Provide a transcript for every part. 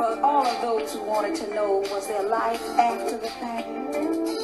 for all of those who wanted to know was there life after the fact?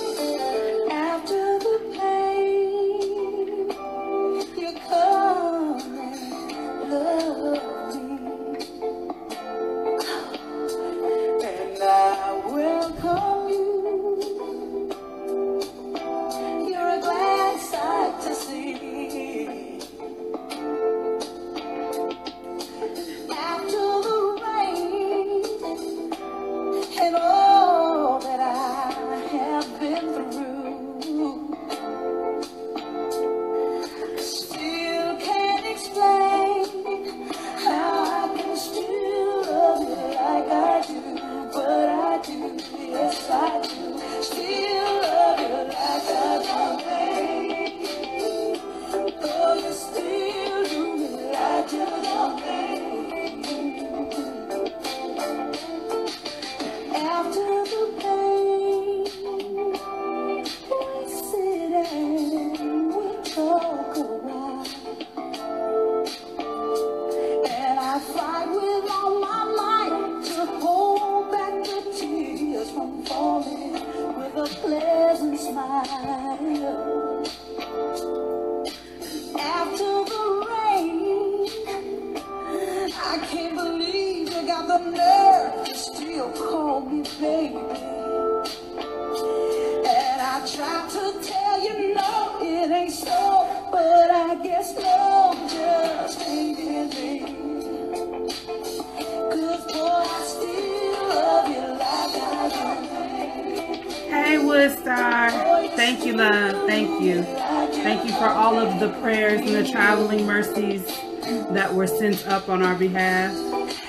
up on our behalf.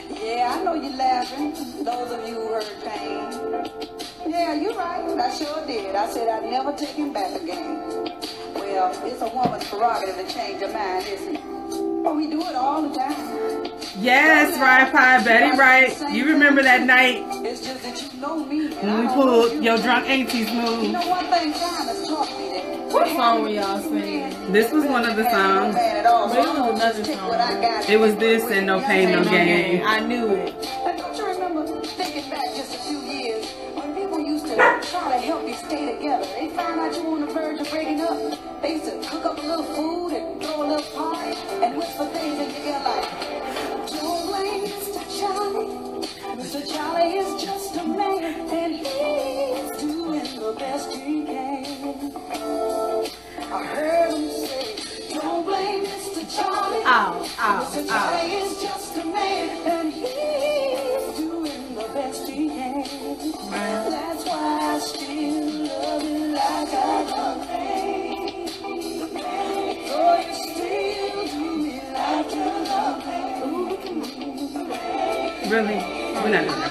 Yeah, I know you're laughing, those of you who heard pain. Yeah, you're right. I sure did. I said I'd never take him back again. Well, it's a woman's prerogative to change her mind, isn't it? But we do it all the time. Yes, Ryan Pie, Betty Right. You remember that night it's just that you know me when we pulled you. your drunk auntie's move. You know, one thing, John has taught me that. What song were y'all singing? This was one of the songs all. But it was song. It was this and No Pain, No Gain. I knew it. Don't you remember thinking back just years when people used to try to help you stay together? They found out you were on the verge of breaking up. They used to cook up a little food and Buenas noches.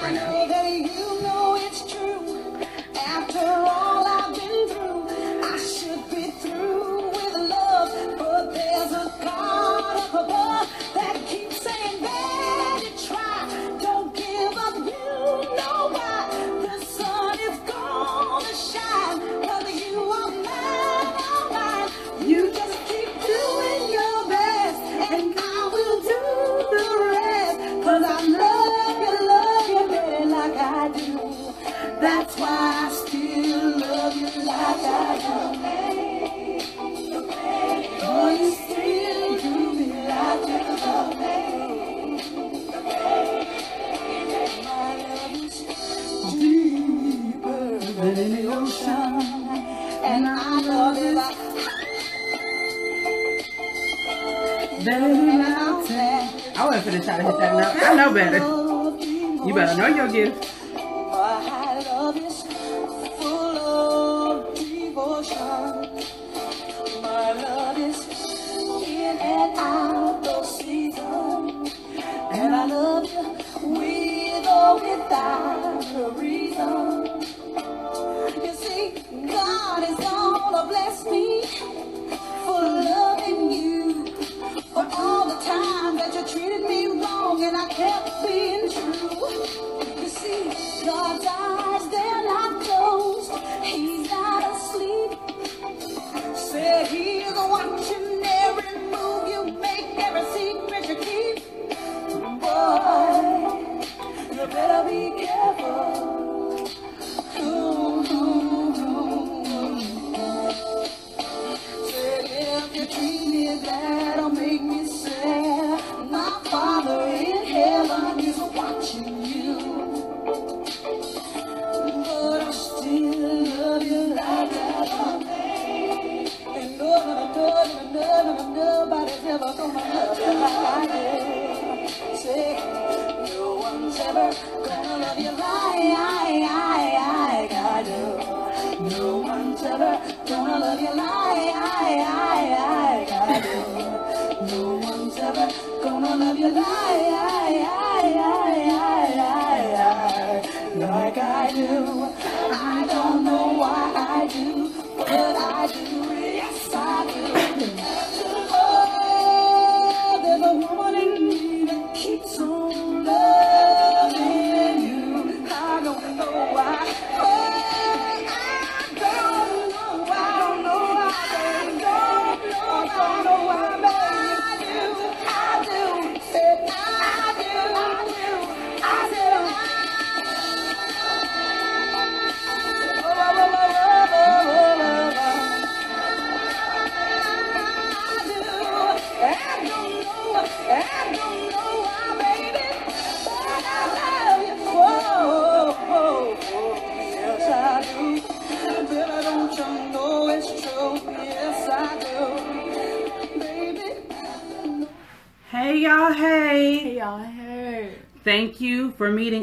Toma,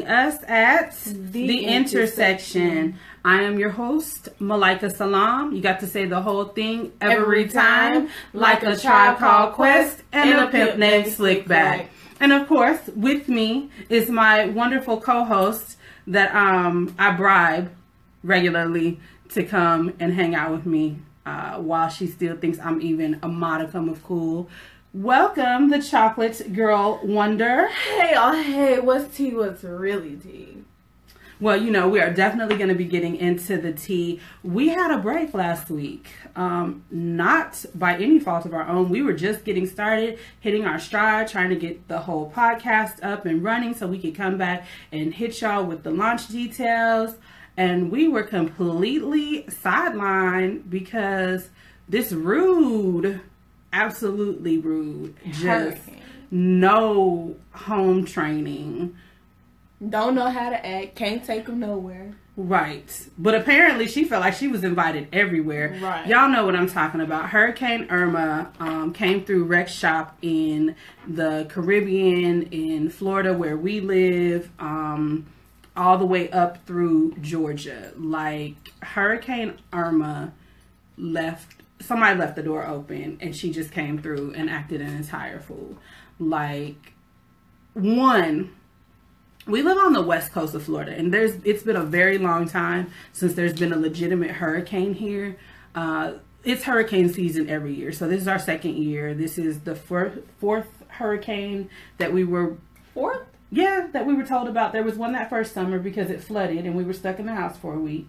us at the, intersection. I am your host, Malika Salam. You got to say the whole thing every, Every time, time, like a tribe called Quest and a pimp named Slickback. And of course, with me is my wonderful co-host that um, I bribe regularly to come and hang out with me uh, while she still thinks I'm even a modicum of cool. Welcome, the chocolate girl wonder. Hey, y'all hey. What's tea? What's really tea? Well, you know, we are definitely going to be getting into the tea. We had a break last week, um, not by any fault of our own. We were just getting started, hitting our stride, trying to get the whole podcast up and running so we could come back and hit y'all with the launch details. And we were completely sidelined because this rude, absolutely rude, just Hurricane. no home training. Don't know how to act. Can't take them nowhere. Right. But apparently she felt like she was invited everywhere. Right. Y'all know what I'm talking about. Hurricane Irma um, came through Rex Shop in the Caribbean, in Florida, where we live, um, all the way up through Georgia. Like, Hurricane Irma left, somebody left the door open and she just came through and acted an entire fool. Like, one, we live on the west coast of Florida, and there's it's been a very long time since there's been a legitimate hurricane here. Uh, it's hurricane season every year, so this is our second year. This is the fourth fourth hurricane that we were Fourth? yeah that we were told about. There was one that first summer because it flooded and we were stuck in the house for a week,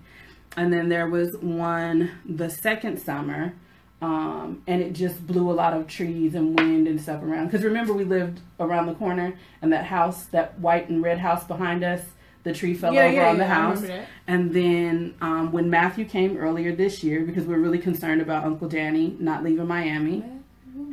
and then there was one the second summer. Um, and it just blew a lot of trees and wind and stuff around. Because remember, we lived around the corner, and that house, that white and red house behind us, the tree fell Yeah, over yeah, on the yeah, house. And then um, when Matthew came earlier this year, because we are really concerned about Uncle Danny not leaving Miami,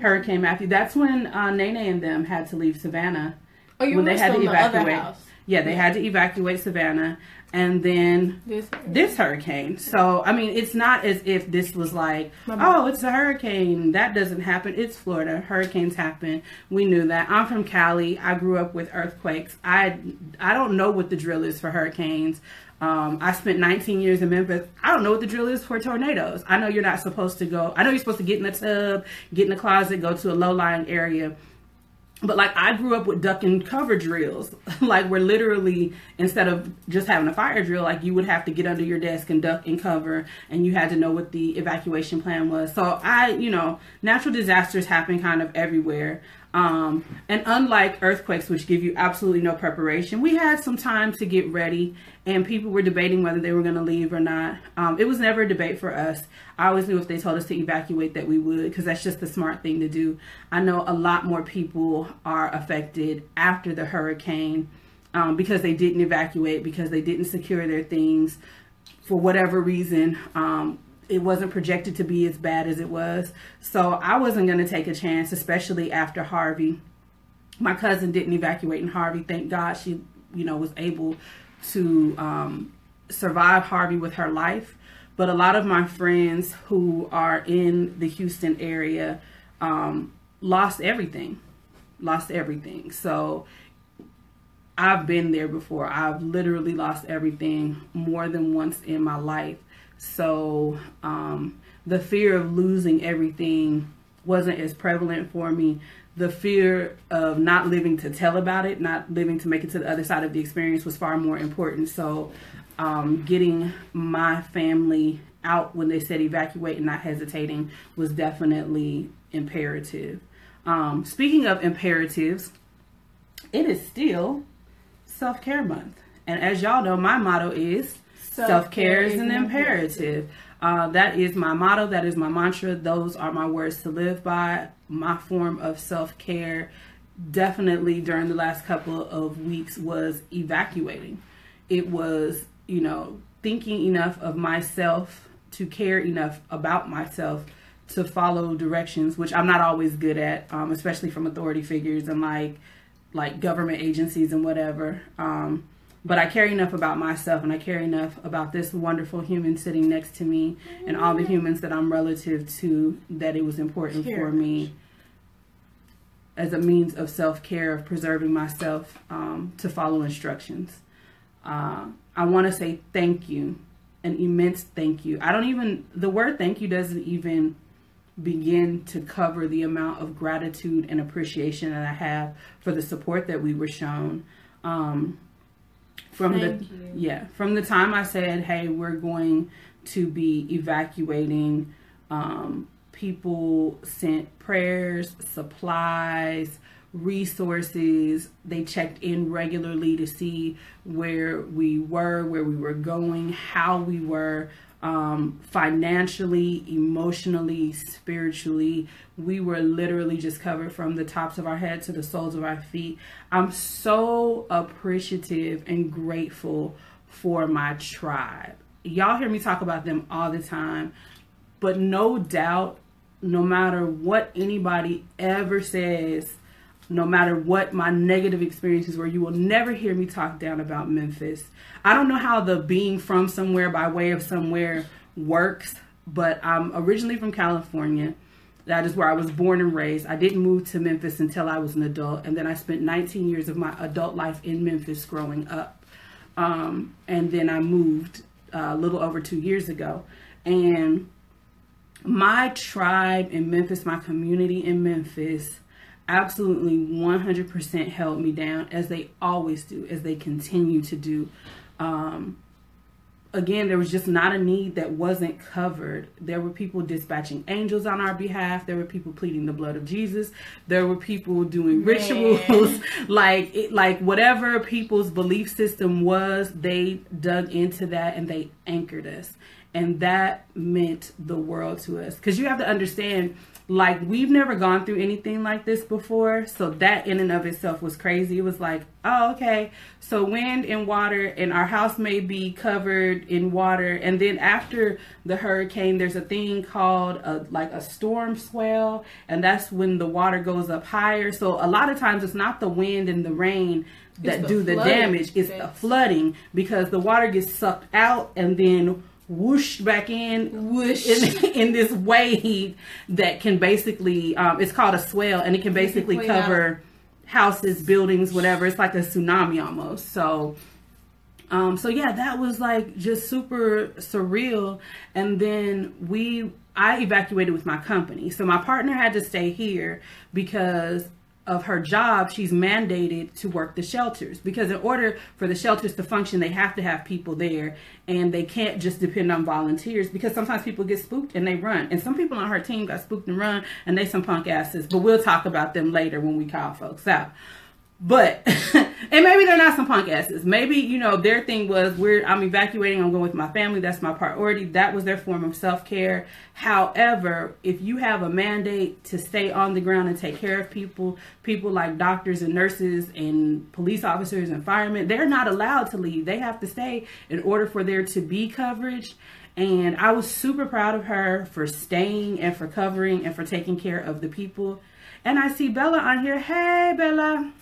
Hurricane Matthew, that's when uh, Nene and them had to leave Savannah Oh, you when were they had to still in the other evacuate. house. Yeah, they had to evacuate Savannah, and then This. this hurricane. So I mean, it's not as if this was like, oh, it's a hurricane. That doesn't happen. It's Florida. Hurricanes happen. We knew that. I'm from Cali. I grew up with earthquakes. I I don't know what the drill is for hurricanes. Um, I spent 19 years in Memphis. I don't know what the drill is for tornadoes. I know you're not supposed to go. I know you're supposed to get in the tub, get in the closet, go to a low-lying area. But like I grew up with duck and cover drills. like we're literally instead of just having a fire drill, like you would have to get under your desk and duck and cover and you had to know what the evacuation plan was. So I, you know, natural disasters happen kind of everywhere. Um, and unlike earthquakes, which give you absolutely no preparation, we had some time to get ready, and people were debating whether they were going to leave or not. Um, it was never a debate for us. I always knew if they told us to evacuate that we would, because that's just the smart thing to do. I know a lot more people are affected after the hurricane um, because they didn't evacuate, because they didn't secure their things for whatever reason. It wasn't projected to be as bad as it was. So I wasn't going to take a chance, especially after Harvey. My cousin didn't evacuate in Harvey. Thank God she you know, was able to um, survive Harvey with her life. But a lot of my friends who are in the Houston area um, lost everything, lost everything. So I've been there before. I've literally lost everything more than once in my life. So um, the fear of losing everything wasn't as prevalent for me. The fear of not living to tell about it, not living to make it to the other side of the experience was far more important. So um, getting my family out when they said evacuate and not hesitating was definitely imperative. Um, speaking of imperatives, it is still self care month. And as y'all know, my motto is self care is an imperative. Uh, that is my motto. That is my mantra. Those are my words to live by. My form of self care, definitely during the last couple of weeks, was evacuating. It was, you know, thinking enough of myself to care enough about myself to follow directions, which I'm not always good at, um, especially from authority figures and like like government agencies and whatever. Um, but I care enough about myself and I care enough about this wonderful human sitting next to me and all the humans that I'm relative to that it was important for me as a means of self care, of preserving myself um, to follow instructions. Uh, I want to say thank you, an immense thank you. I don't even, the word thank you doesn't even begin to cover the amount of gratitude and appreciation that I have for the support that we were shown. Um, from Thank the you. yeah, from the time I said, "Hey, we're going to be evacuating," um, people sent prayers, supplies, resources. They checked in regularly to see where we were, where we were going, how we were um, financially, emotionally, spiritually. We were literally just covered from the tops of our head to the soles of our feet. I'm so appreciative and grateful for my tribe. Y'all hear me talk about them all the time, but no doubt, no matter what anybody ever says, no matter what my negative experiences were, you will never hear me talk down about Memphis. I don't know how the being from somewhere by way of somewhere works, but I'm originally from California. That is where I was born and raised. I didn't move to Memphis until I was an adult, and then I spent 19 years of my adult life in Memphis growing up. Um, and then I moved uh, a little over two years ago. And my tribe in Memphis, my community in Memphis, absolutely 100% held me down as they always do, as they continue to do. Um, again, there was just not a need that wasn't covered. There were people dispatching angels on our behalf. There were people pleading the blood of Jesus. There were people doing rituals, like it, like whatever people's belief system was. They dug into that and they anchored us, and that meant the world to us. Because you have to understand like we've never gone through anything like this before so that in and of itself was crazy. It was like oh okay. So wind and water and our house may be covered in water and then after the hurricane there's a thing called a like a storm swell and that's when the water goes up higher. So a lot of times it's not the wind and the rain that the do the damage it's the flooding because the water gets sucked out and then whooshed back in Whoosh. in, in this wave that can basically um, it's called a swell and it can basically cover houses buildings whatever. It's like a tsunami almost. So um, so yeah that was like just super surreal. And then we i evacuated with my company. So my partner had to stay here because of her job, she's mandated to work the shelters because in order for the shelters to function, they have to have people there and they can't just depend on volunteers because sometimes people get spooked and they run. And some people on her team got spooked and run and they some punk asses, but we'll talk about them later when we call folks out. But and maybe they're not some punk asses. Maybe you know their thing was we're I'm evacuating. I'm going with my family. That's my priority. That was their form of self care. However, if you have a mandate to stay on the ground and take care of people, people like doctors and nurses and police officers and firemen, they're not allowed to leave. They have to stay in order for there to be coverage. And I was super proud of her for staying and for covering and for taking care of the people. And I see Bella on here. Hey, Bella.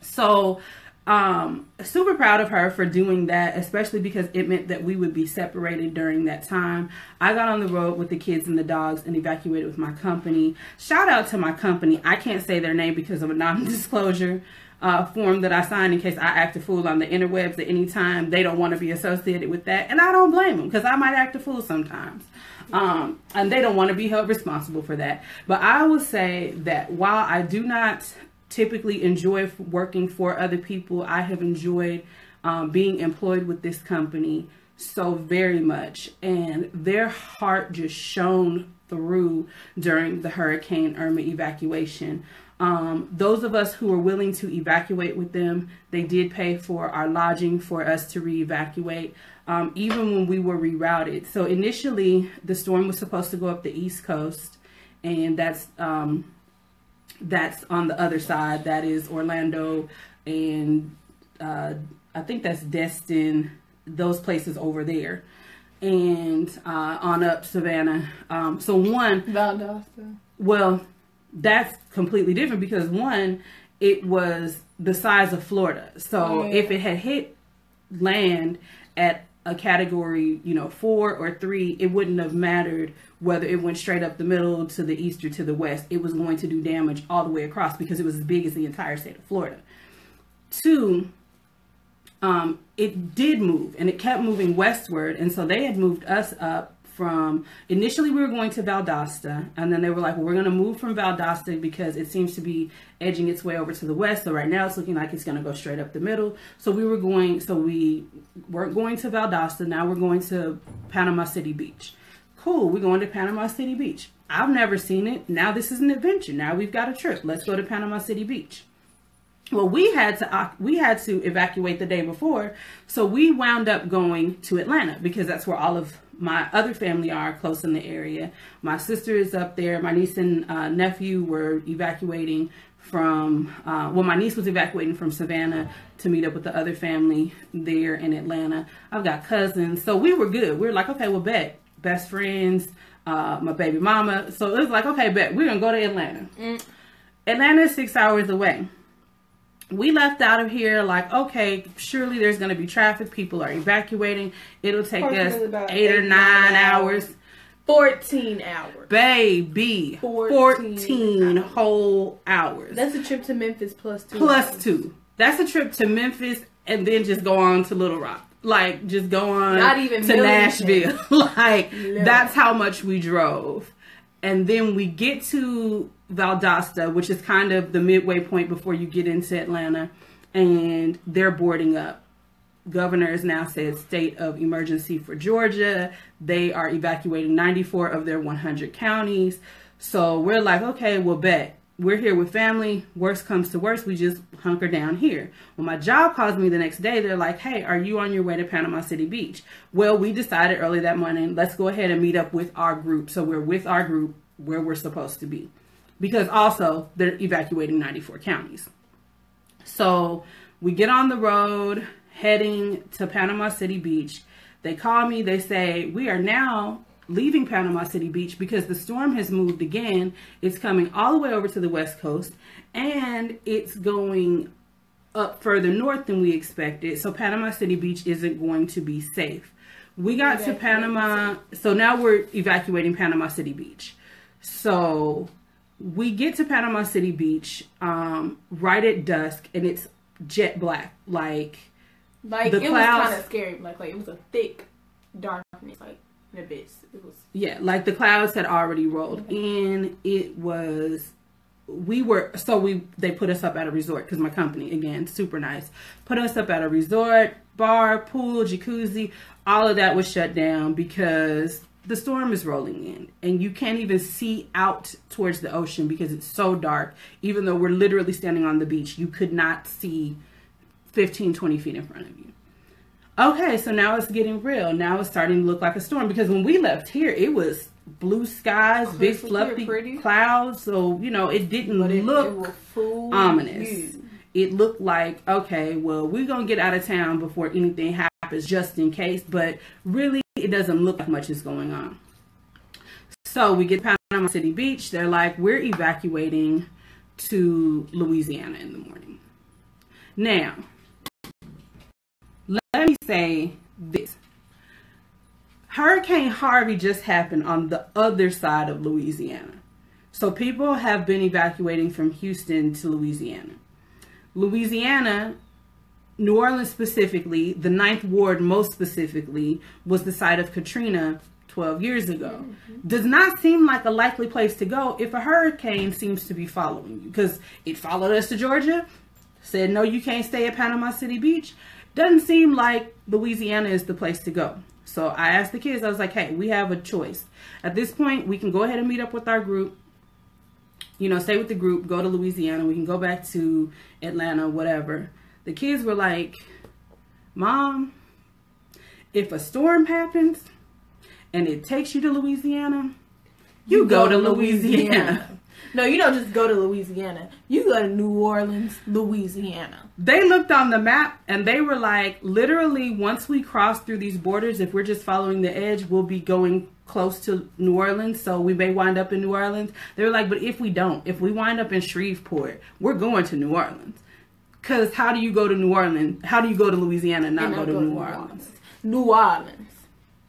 So um, super proud of her for doing that, especially because it meant that we would be separated during that time. I got on the road with the kids and the dogs and evacuated with my company. Shout out to my company. I can't say their name because of a non disclosure uh, form that I signed in case I act a fool on the interwebs at any time. They don't want to be associated with that. And I don't blame them because I might act a fool sometimes. Um, and they don't want to be held responsible for that. But I will say that while I do not typically enjoy working for other people, I have enjoyed um, being employed with this company so very much. And their heart just shone through during the Hurricane Irma evacuation. Um, those of us who were willing to evacuate with them, they did pay for our lodging for us to re-evacuate, um, even when we were rerouted. So initially, the storm was supposed to go up the East Coast, and that's um, that's on the other side. That is Orlando, and uh, I think that's Destin. Those places over there, and uh, on up Savannah. Um, so one, Valdosta. well, that's completely different because one, it was the size of Florida. So Yeah. if it had hit land at a category, you know, four or three, it wouldn't have mattered whether it went straight up the middle to the east or to the west. It was going to do damage all the way across because it was as big as the entire state of Florida. Two, um, it did move and it kept moving westward. And so they had moved us up from initially we were going to Valdosta, and then they were like, well, we're going to move from Valdosta because it seems to be edging its way over to the west. So right now it's looking like it's going to go straight up the middle. So we were going, so we weren't going to Valdosta. Now we're going to Panama City Beach. Cool, we're going to Panama City Beach. I've never seen it. Now this is an adventure. Now we've got a trip. Let's go to Panama City Beach well we had to we had to evacuate the day before so we wound up going to atlanta because that's where all of my other family are close in the area. My sister is up there. My niece and uh, nephew were evacuating from uh, well my niece was evacuating from savannah to meet up with the other family there in atlanta. I've got cousins. So we were good. We were like okay well bet. Best friends uh, my baby mama. So it was like okay bet. We're gonna go to atlanta. Atlanta is six hours away we left out of here like okay surely there's going to be traffic people are evacuating it'll take us eight or nine, hours hours. 14 hours. baby 14, 14 whole hours That's a trip to Memphis plus two. plus two that's a trip to memphis and then just go on to little rock like just go on Not even to nashville like No. that's how much we drove and then we get to Valdosta, which is kind of the midway point before you get into Atlanta, and they're boarding up. Governor has now said state of emergency for Georgia. They are evacuating 94 of their 100 counties. So we're like, okay, well, bet we're here with family. Worst comes to worst, we just hunker down here. When my job calls me the next day, they're like, hey, are you on your way to Panama City Beach? Well, we decided early that morning, let's go ahead and meet up with our group. So we're with our group where we're supposed to be. Because also, they're evacuating 94 counties. So we get on the road heading to Panama City Beach. They call me, they say, We are now leaving Panama City Beach because the storm has moved again. It's coming all the way over to the west coast and it's going up further north than we expected. So Panama City Beach isn't going to be safe. We got to Panama, so now we're evacuating Panama City Beach. So we get to Panama City Beach um, right at dusk, and it's jet black. Like Like, The it clouds- was kind of scary. Like, like, it was a thick darkness, like, an abyss. It was. yeah, like the clouds had already rolled in. It was we were so we they put us up at a resort because my company again super nice put us up at a resort bar pool jacuzzi all of that was shut down because the storm is rolling in and you can't even see out towards the ocean because it's so dark. Even though we're literally standing on the beach you could not see 15 20 feet in front of you. Okay so now it's getting real. Now it's starting to look like a storm because when we left here it was blue skies big fluffy clouds. So you know it didn't it, look it ominous. you. It looked like, okay, well, we're going to get out of town before anything happens just in case, but really, it doesn't look like much is going on. So we get to Panama City Beach. They're like, we're evacuating to Louisiana in the morning. Now, let me say this. Hurricane Harvey just happened on the other side of Louisiana. So people have been evacuating from Houston to Louisiana. Louisiana, New Orleans specifically, the Ninth Ward most specifically, was the site of Katrina 12 years ago. Mm-hmm. Does not seem like a likely place to go if a hurricane seems to be following you because it followed us to Georgia, said, no, you can't stay at Panama City Beach. Doesn't seem like Louisiana is the place to go. So I asked the kids, I was like, hey, we have a choice. At this point, we can go ahead and meet up with our group, you know, stay with the group, go to Louisiana, we can go back to Atlanta, whatever. The kids were like, Mom, if a storm happens and it takes you to Louisiana, you, go, to Louisiana. No, you don't just go to Louisiana. You go to New Orleans, Louisiana. They looked on the map and they were like, literally, once we cross through these borders, if we're just following the edge, we'll be going close to New Orleans. So we may wind up in New Orleans. They were like, but if we don't, if we wind up in Shreveport, we're going to New Orleans. Because how do you go to New Orleans? How do you go to Louisiana and not And go to go New Orleans? New Orleans.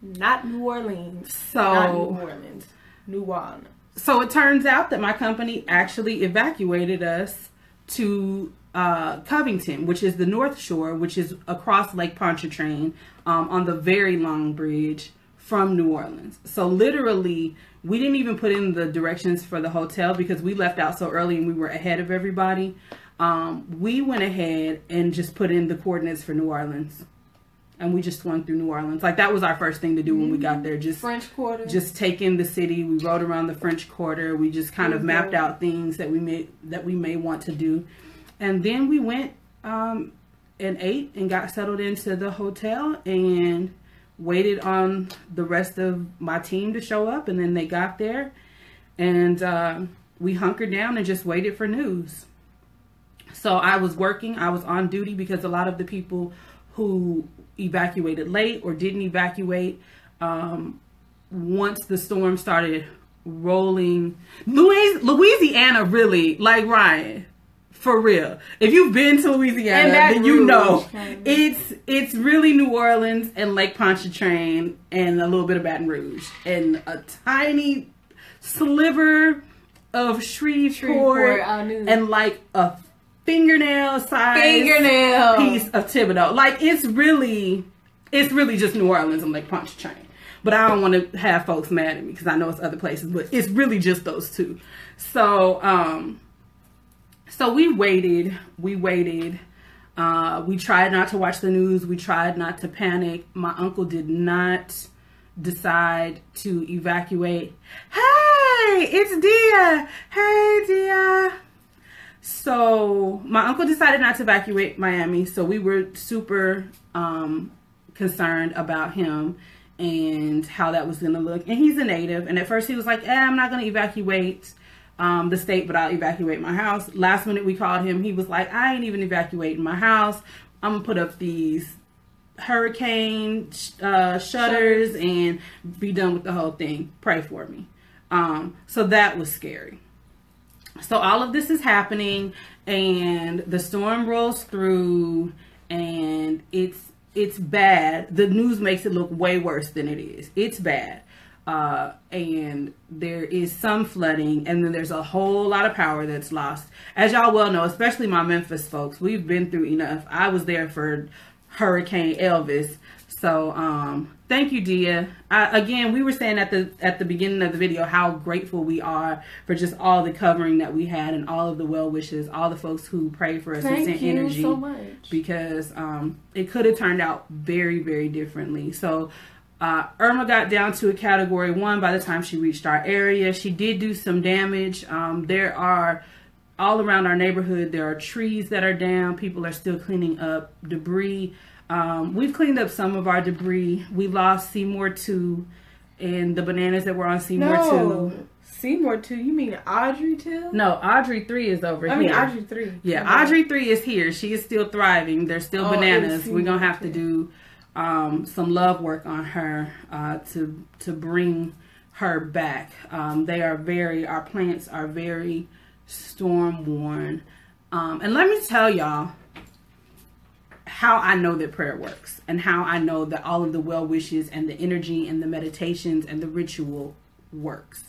Not New Orleans. So- Not New Orleans. New Orleans. So it turns out that my company actually evacuated us to uh, Covington, which is the North Shore, which is across Lake Pontchartrain um, on the very long bridge from New Orleans. So literally, we didn't even put in the directions for the hotel because we left out so early and we were ahead of everybody. Um, we went ahead and just put in the coordinates for New Orleans. And we just swung through New Orleans. Like that was our first thing to do when we got there. Just French Quarter. just take in the city. We rode around the French Quarter. We just kind of mapped out things that we may that we may want to do, and then we went um, and ate and got settled into the hotel and waited on the rest of my team to show up. And then they got there, and uh, we hunkered down and just waited for news. So I was working. I was on duty because a lot of the people who evacuated late or didn't evacuate um, once the storm started rolling. Louis, Louisiana really like Ryan. For real. If you've been to Louisiana, then you know it's it's really New Orleans and Lake Pontchartrain and a little bit of Baton Rouge and a tiny sliver of Shreveport, Shreveport, and like a fingernail size Fingernail. piece of Thibodaux. Like it's really, it's really just New Orleans and Lake Pontchartrain. But I don't want to have folks mad at me because I know it's other places, but it's really just those two. So, um, so we waited, we waited. Uh, we tried not to watch the news. We tried not to panic. My uncle did not decide to evacuate. Hey, it's Dia. Hey, Dia. So my uncle decided not to evacuate Miami. So we were super um, concerned about him and how that was going to look. And he's a native. And at first he was like, eh, I'm not going to evacuate um, the state, but I'll evacuate my house. Last minute we called him. He was like, I ain't even evacuating my house. I'm going to put up these hurricane uh, shutters and be done with the whole thing. Pray for me. Um, so that was scary. So all of this is happening, and the storm rolls through, and it's it's bad. The news makes it look way worse than it is. It's bad, uh, and there is some flooding, and then there's a whole lot of power that's lost. As y'all well know, especially my Memphis folks, we've been through enough. I was there for Hurricane Elvis. So um, thank you, Dia. I, again, we were saying at the at the beginning of the video how grateful we are for just all the covering that we had and all of the well wishes, all the folks who prayed for us and sent you energy so much. because um, it could have turned out very very differently. So. Uh, Irma got down to a category one by the time she reached our area. She did do some damage. Um, there are all around our neighborhood, there are trees that are down. People are still cleaning up debris. Um, we've cleaned up some of our debris. We lost Seymour 2 and the bananas that were on Seymour no. 2. Seymour 2. You mean Audrey 2? No, Audrey 3 is over here. I here. mean Audrey 3. Yeah, Okay. Audrey 3 is here. She is still thriving. There's still Oh, bananas. We're going to have to do um, some love work on her uh, to to bring her back. Um, they are very, our plants are very storm worn. Um, and let me tell y'all how I know that prayer works and how I know that all of the well wishes and the energy and the meditations and the ritual works.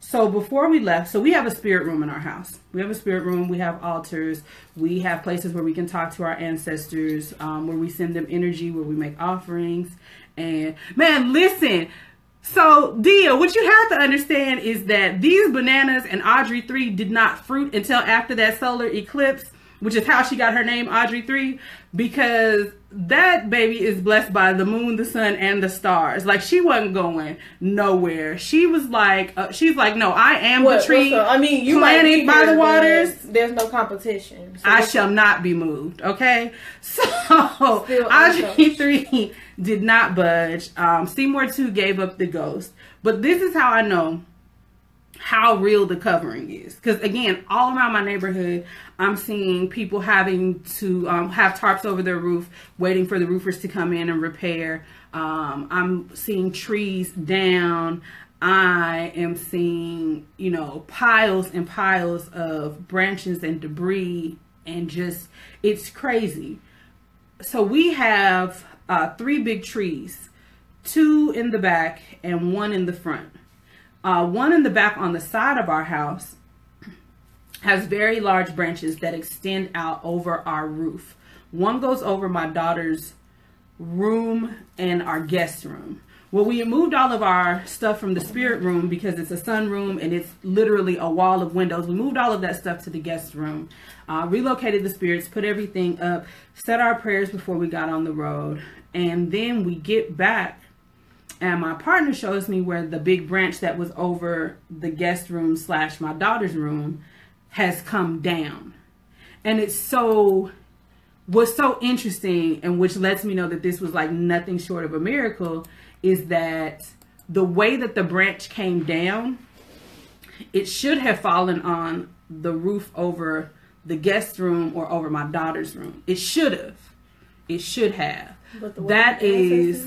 So before we left, so we have a spirit room in our house. We have a spirit room. We have altars. We have places where we can talk to our ancestors, um, where we send them energy, where we make offerings. And man, listen. So Dia, what you have to understand is that these bananas and Audrey three did not fruit until after that solar eclipse which is how she got her name Audrey 3 because that baby is blessed by the moon, the sun and the stars. Like she wasn't going nowhere. She was like uh, she's like no, I am What- the tree. I mean, you planted by the waters. There's no competition. So I shall not be moved. Okay, so Audrey untouched. three did not budge. Um, Seymour two gave up the ghost, but this is how I know how real the covering is. Because again, all around my neighborhood, I'm seeing people having to um, have tarps over their roof, waiting for the roofers to come in and repair. Um, I'm seeing trees down. I am seeing, you know, piles and piles of branches and debris, and just it's crazy. So we have uh, three big trees, two in the back and one in the front. Uh, one in the back on the side of our house has very large branches that extend out over our roof. One goes over my daughter's room and our guest room. Well, we moved all of our stuff from the spirit room because it's a sunroom and it's literally a wall of windows. We moved all of that stuff to the guest room, uh, relocated the spirits, put everything up, said our prayers before we got on the road, and then we get back and my partner shows me where the big branch that was over the guest room slash my daughter's room has come down. And it's so what's so interesting and which lets me know that this was like nothing short of a miracle is that the way that the branch came down it should have fallen on the roof over the guest room or over my daughter's room. It should have. It should have. But the way that is.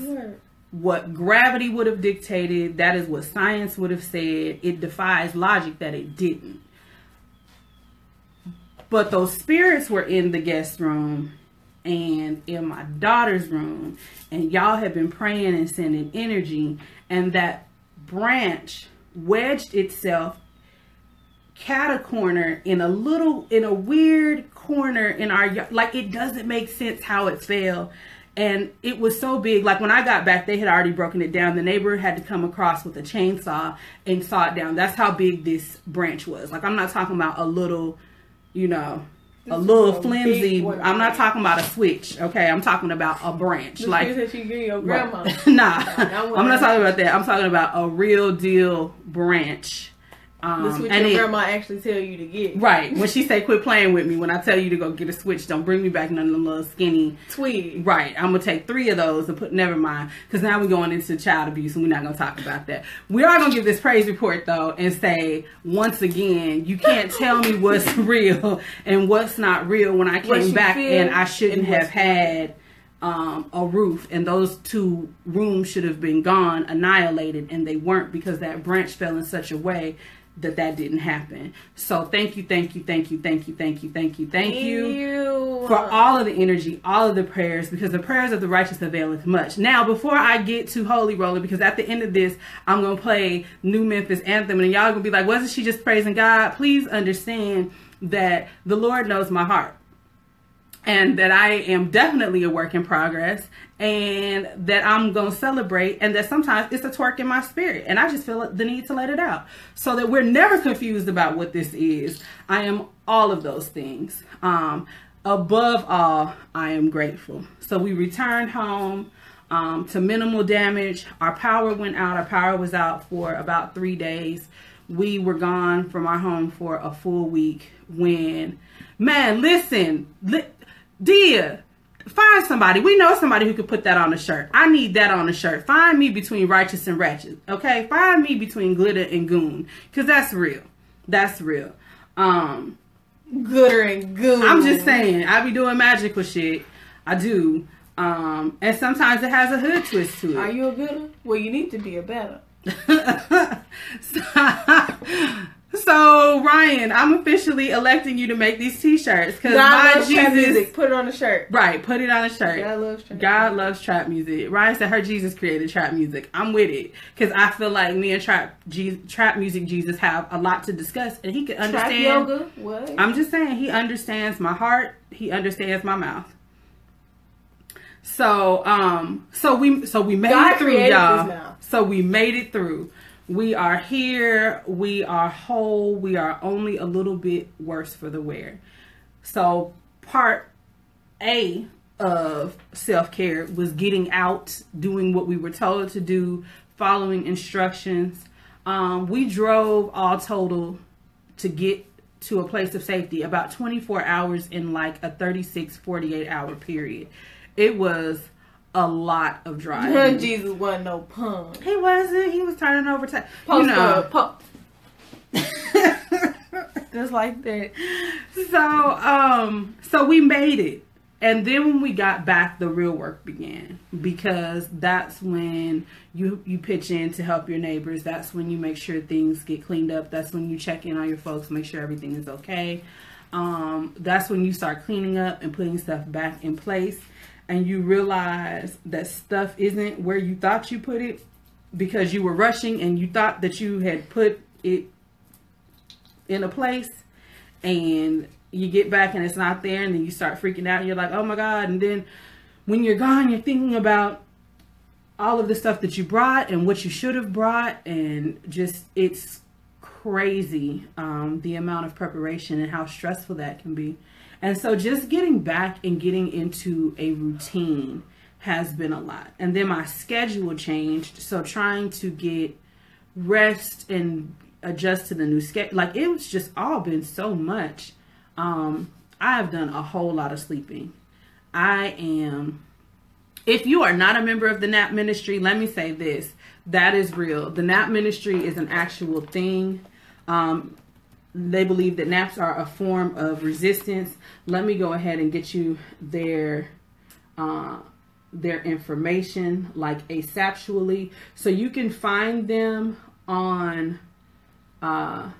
What gravity would have dictated. That is what science would have said. It defies logic that it didn't. But those spirits were in the guest room and in my daughter's room, and y'all have been praying and sending energy, and that branch wedged itself cat a corner in a little in a weird corner in our like it doesn't make sense how it fell and it was so big like when i got back they had already broken it down. The neighbor had to come across with a chainsaw and saw it down. That's how big this branch was. Like i'm not talking about a little you know a This is little a flimsy. i'm not talking about a switch okay? I'm talking about a branch. The like that you give your grandma. Right. nah, I'm not talking about that. I'm talking about a real deal branch. Um, That's what and your it- grandma actually tell you to get. Right. When she say quit playing with me, when I tell you to go get a switch, don't bring me back none of them little skinny. Twig. Right. I'm gonna take three of those and put never mind. Because now we're going into child abuse and we're not gonna talk about that. We are gonna give this praise report though and say once again, you can't tell me what's real and what's not real when I came back and I shouldn't and have had um, a roof and those two rooms should have been gone, annihilated, and they weren't because that branch fell in such a way that that didn't happen. So thank you, thank you, thank you, thank you, thank you, thank you, thank you for all of the energy, all of the prayers, because the prayers of the righteous availeth much. Now, before I get to Holy Roller, because at the end of this, I'm gonna play New Memphis Anthem, and y'all gonna be like, wasn't she just praising God? Please understand that the Lord knows my heart and that I am definitely a work in progress and that I'm going to celebrate and that sometimes it's a twerk in my spirit and I just feel the need to let it out so that we're never confused about what this is. I am all of those things. Um, above all, I am grateful. So we returned home um, to minimal damage. Our power went out. Our power was out for about three days. We were gone from our home for a full week when, man, listen, li- Dia, find somebody. We know somebody who could put that on a shirt. I need that on a shirt. Find me between righteous and ratchet. Okay, find me between glitter and goon, cause that's real. That's real. Um, Gooder and goo. I'm just saying, I be doing magical shit. I do. Um, and sometimes it has a hood twist to it. Are you a gooder? Well, you need to be a better. So Ryan, I'm officially electing you to make these T-shirts because my loves trap Jesus, music. Put it on the shirt. right? Put it on a shirt. God loves trap God loves trap music. Ryan said her Jesus created trap music. I'm with it because I feel like me and trap Je- trap music Jesus have a lot to discuss, and he can understand. Trap yoga. What? I'm just saying he understands my heart. He understands my mouth. So um so we so we made God it through y'all. So we made it through. We are here. We are whole. We are only a little bit worse for the wear. So part A of self-care was getting out, doing what we were told to do, following instructions. Um, we drove all total to get to a place of safety about 24 hours in like a 36 48 hour period it was a lot of driving Jesus wasn't no pun. he wasn't. He was turning over time you know. po- Just like that. so um so we made it. And then when we got back the real work began. Because that's when you you pitch in to help your neighbors. That's when you make sure things get cleaned up. That's when you check in on your folks make sure everything is okay. Um that's when you start cleaning up and putting stuff back in place and you realize that stuff isn't where you thought you put it because you were rushing and you thought that you had put it in a place and you get back and it's not there and then you start freaking out and you're like oh my god. And then when you're gone you're thinking about all of the stuff that you brought and what you should have brought and just it's crazy um, the amount of preparation and how stressful that can be. And so just getting back and getting into a routine has been a lot. And then my schedule changed. So trying to get rest and adjust to the new schedule like it was just all been so much. Um i have done a whole lot of sleeping. I am if you are not a member of the nap ministry let me say this. That is real. The nap ministry is an actual thing um they believe that naps are a form of resistance let me go ahead and get you their uh their information like asexually so you can find them on uh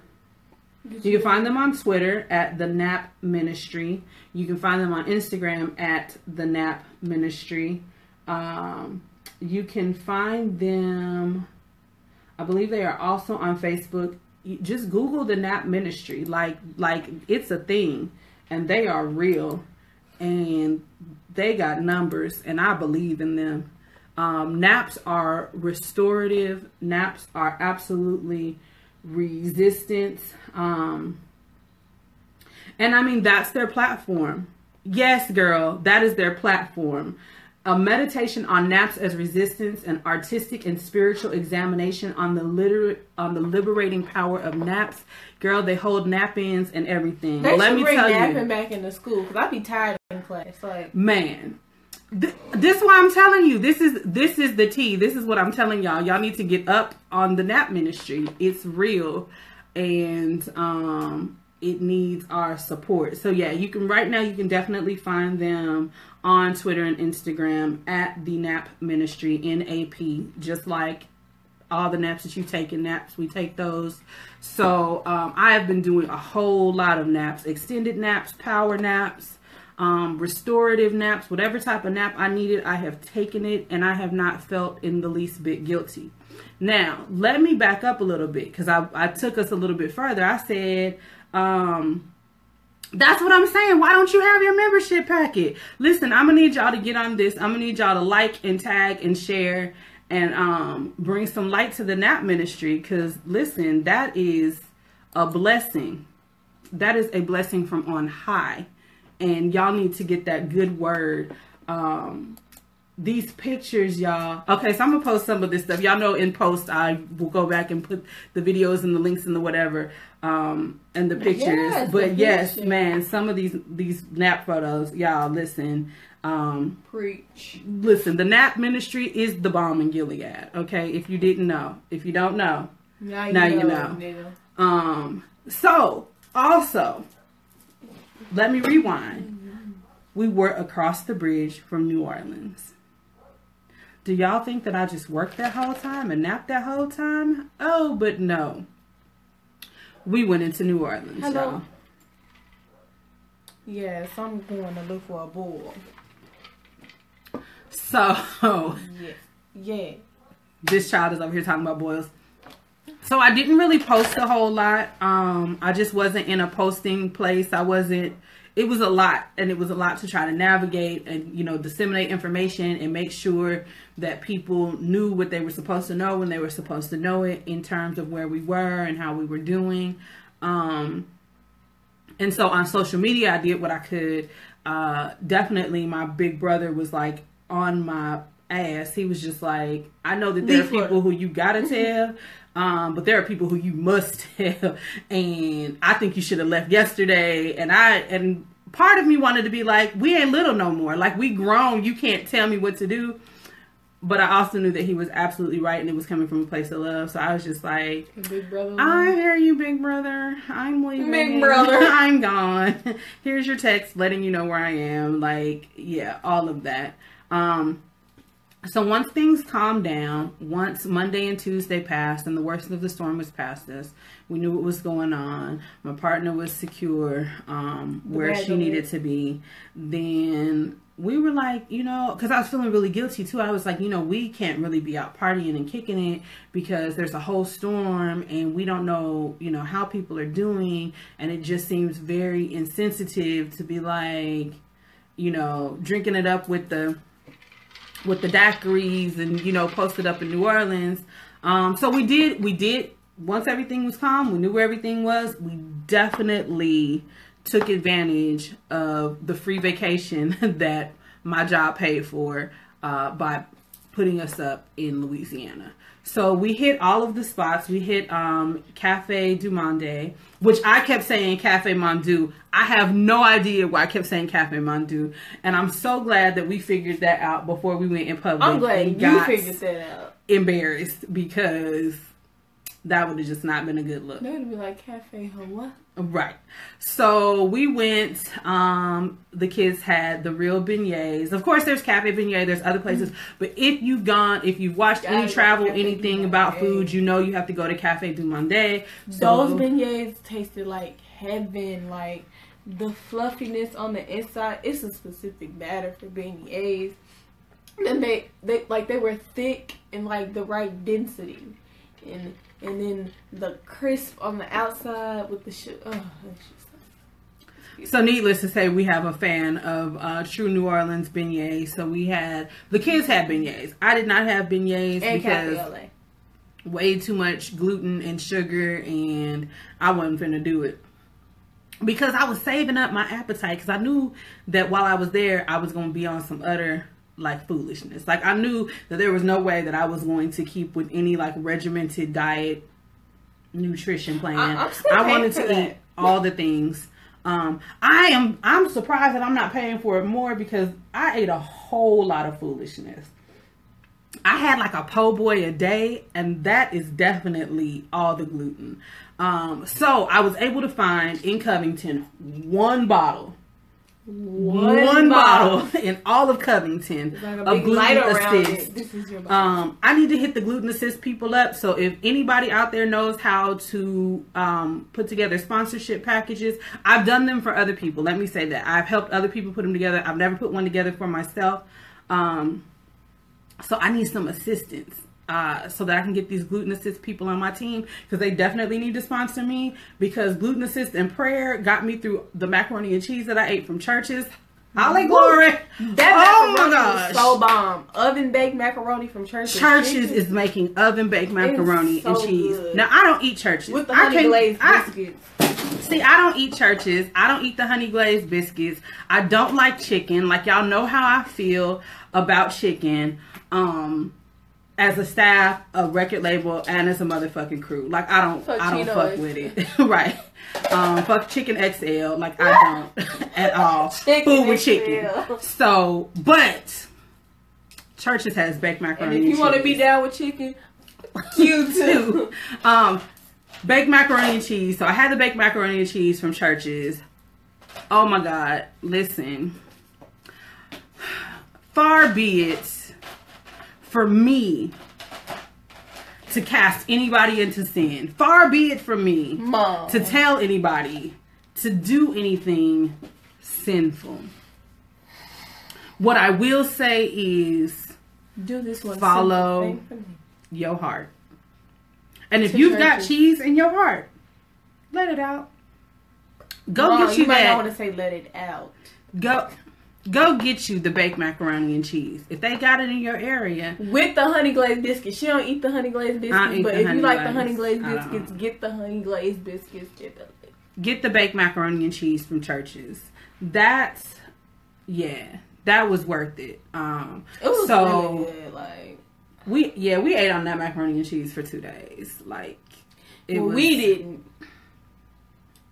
you can find them on Twitter at the Nap Ministry. You can find them on Instagram at the Nap Ministry. Um, you can find them. I believe they are also on Facebook. Just Google the Nap Ministry. Like like it's a thing, and they are real, and they got numbers, and I believe in them. Um, naps are restorative. Naps are absolutely resistance. Um, and I mean, that's their platform. Yes, girl, that is their platform. A meditation on naps as resistance, an artistic and spiritual examination on the liter- on the liberating power of naps. Girl, they hold nap-ins and everything. They Let me bring tell napping you, back into school because I'd be tired in class. Like, man, th- this is why I'm telling you. This is this is the tea. This is what I'm telling y'all. Y'all need to get up on the nap ministry. It's real, and um, it needs our support. So yeah, you can right now. You can definitely find them on Twitter and Instagram at the Nap Ministry NAP. Just like all the naps that you take in naps, we take those. So um, I have been doing a whole lot of naps, extended naps, power naps um, restorative naps, whatever type of nap I needed, I have taken it and I have not felt in the least bit guilty. Now, let me back up a little bit because I, I took us a little bit further. I said, um, that's what I'm saying. Why don't you have your membership packet? Listen, I'm gonna need y'all to get on this. I'm gonna need y'all to like and tag and share and um, bring some light to the nap ministry because listen, that is a blessing. That is a blessing from on high and y'all need to get that good word. Um, these pictures, y'all. Okay, so I'm gonna post some of this stuff. Y'all know in post I will go back and put the videos and the links and the whatever, um, and the pictures. Yes, but the yes, pictures. man, some of these these nap photos, y'all. Listen, um, preach. listen. The nap ministry is the bomb in Gilead. Okay, if you didn't know, if you don't know, Now you Now know. you know. um, so also, let me rewind. We were across the bridge from New Orleans. Do y'all think that I just worked that whole time and napped that whole time? Oh, but no. we went into New Orleans. Hello. y'all. Yes, I'm going to look for a bull. So Yeah. Yeah. this child is over here talking about boils. So I didn't really post a whole lot. Um, I just wasn't in a posting place. I wasn't. It was a lot, and it was a lot to try to navigate and you know disseminate information and make sure that people knew what they were supposed to know when they were supposed to know it in terms of where we were and how we were doing. Um, and so on social media, I did what I could. Uh, definitely, my big brother was like on my ass. He was just like, I know that there are people who you gotta tell, um, but there are people who you must tell, and I think you should have left yesterday. And I and part of me wanted to be like, we ain't little no more. Like we grown. You can't tell me what to do. But I also knew that he was absolutely right, and it was coming from a place of love. So I was just like, Big brother. I hear you, big brother. I'm leaving. Big brother. I'm gone. Here's your text letting you know where I am. Like, yeah, all of that. Um, so once things calmed down, once Monday and Tuesday passed and the worst of the storm was past us, we knew what was going on. My partner was secure, um, where she needed to be. Then we were like, you know, because I was feeling really guilty too. I was like, you know, we can't really be out partying and kicking it because there's a whole storm and we don't know, you know, how people are doing. And it just seems very insensitive to be like, you know, drinking it up with the with the daiquiris and you know posted up in New Orleans. Um, so we did we did once everything was calm, we knew where everything was. We definitely took advantage of the free vacation that my job paid for uh, by putting us up in Louisiana. So we hit all of the spots. We hit um, Cafe du Monde, which I kept saying Cafe Mondu. I have no idea why I kept saying Cafe Mondu, and I'm so glad that we figured that out before we went in public. I'm glad you figured that out. embarrassed because that would have just not been a good look. They would be like Cafe Hawa. Right. So we went, um, the kids had the real beignets. Of course, there's Cafe Beignet, there's other places. But if you've gone, if you've watched Gotta any travel, anything about food, you know you have to go to Cafe du Monde. So, Those beignets tasted like heaven. Like the fluffiness on the inside. It's a specific batter for beignets. And they, they like they were thick and like the right density, and and then the crisp on the outside with the sugar. Oh, so needless to say, we have a fan of uh, True New Orleans beignets. So we had, the kids had beignets. I did not have beignets and because Cafe way too much gluten and sugar and I wasn't finna do it. Because I was saving up my appetite because I knew that while I was there, I was to be on some utter like foolishness. Like I knew that there was no way that I was going to keep with any like regimented diet nutrition plan. I- I'm still I wanted to that. eat all the things. Um, I am I'm surprised that I'm not paying for it more because I ate a whole lot of foolishness. I had like a po' boy a day, and that is definitely all the gluten. Um, so I was able to find in Covington one bottle, one, bottle. in all of Covington Like a of gluten assist. This is your Um, I need to hit the gluten assist people up. So if anybody out there knows how to um, put together sponsorship packages, I've done them for other people. Let me say that I've helped other people put them together. I've never put one together for myself. Um, so I need some assistance. Uh, so that I can get these gluten assist people on my team because they definitely need to sponsor me because gluten assist and prayer got me through the macaroni and cheese that I ate from Church's. Holly glory! That oh my gosh! so bomb. Oven baked macaroni from Church's. Church's is making oven baked macaroni so and cheese. good. Now I don't eat Church's. with the I honey can't- glazed I- biscuits. See, I don't eat Church's. I don't eat the honey glazed biscuits. I don't like chicken. Like y'all know how I feel about chicken. Um as a staff, a record label, and as a motherfucking crew. Like I don't Fuck I don't fuck with it. right. Um fuck chicken XL. Like I don't at all. Chicken Food with chicken. So but Church's has baked And macaroni. if you want to be down with chicken, you too. um, baked macaroni and cheese. So I had the baked macaroni and cheese from Church's. Oh my God! Listen, far be it for me to cast anybody into sin. Far be it from me Mom. to tell anybody to do anything sinful. What I will say is do this one. Follow. simple thing for me. your heart. And if To you've got Church's. cheese in your heart, let it out. Go Mom, get you, might not that. want to say let it out. Go go get you the baked macaroni and cheese. If they got it in your area, With the honey glazed biscuits. She don't eat the honey glazed biscuits, but if you like the honey glazed I biscuits, get the honey glazed biscuits. Get the get the baked macaroni and cheese from Church's. That's yeah, that was worth it. Um It was so really good. Like we yeah, we ate on that macaroni and cheese for 2 days. Like well, was, we didn't.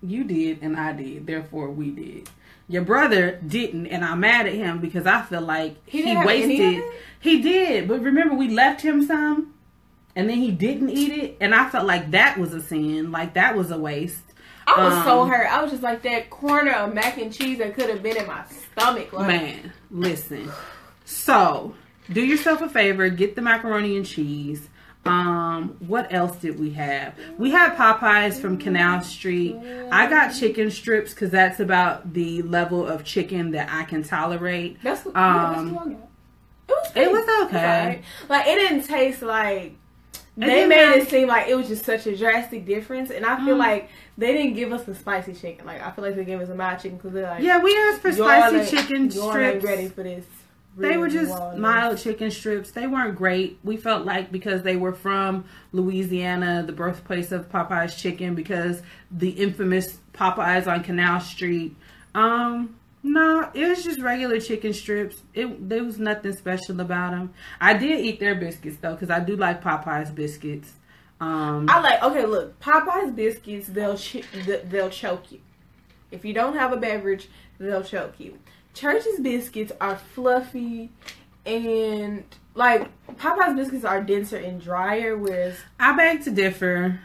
You did and I did. Therefore, we did. Your brother didn't, and I'm mad at him because I feel like He he, didn't have any of wasted. He did, but remember we left him some, and then he didn't eat it, and I felt like that was a sin. Like that was a waste. I was so Um, hurt. I was just like that corner of mac and cheese that could have been in my stomach. Like, Man, listen. So, do yourself a favor, get the macaroni and cheese. Um, what else did we have? We had Popeyes from Canal Street. I got chicken strips because that's about the level of chicken that I can tolerate. That's what, yeah, that's Um, It was, it was okay. Like it didn't taste like. They made it seem like it was just such a drastic difference, and I feel Mm. like they didn't give us the spicy chicken. Like I feel like they gave us a mild chicken because they're like, Yeah, we asked for spicy chicken strips. ready for this. They were just rawness." mild chicken strips. They weren't great. We felt like because they were from Louisiana, the birthplace of Popeye's chicken, because the infamous Popeyes on Canal Street. Um, no, it was just regular chicken strips. It there was nothing special about them. I did eat their biscuits though, because I do like Popeyes biscuits. Um, I like okay. Look, Popeyes biscuits they'll ch- they'll choke you. If you don't have a beverage, they'll choke you. Church's biscuits are fluffy and like Popeyes biscuits are denser and drier, whereas I beg to differ.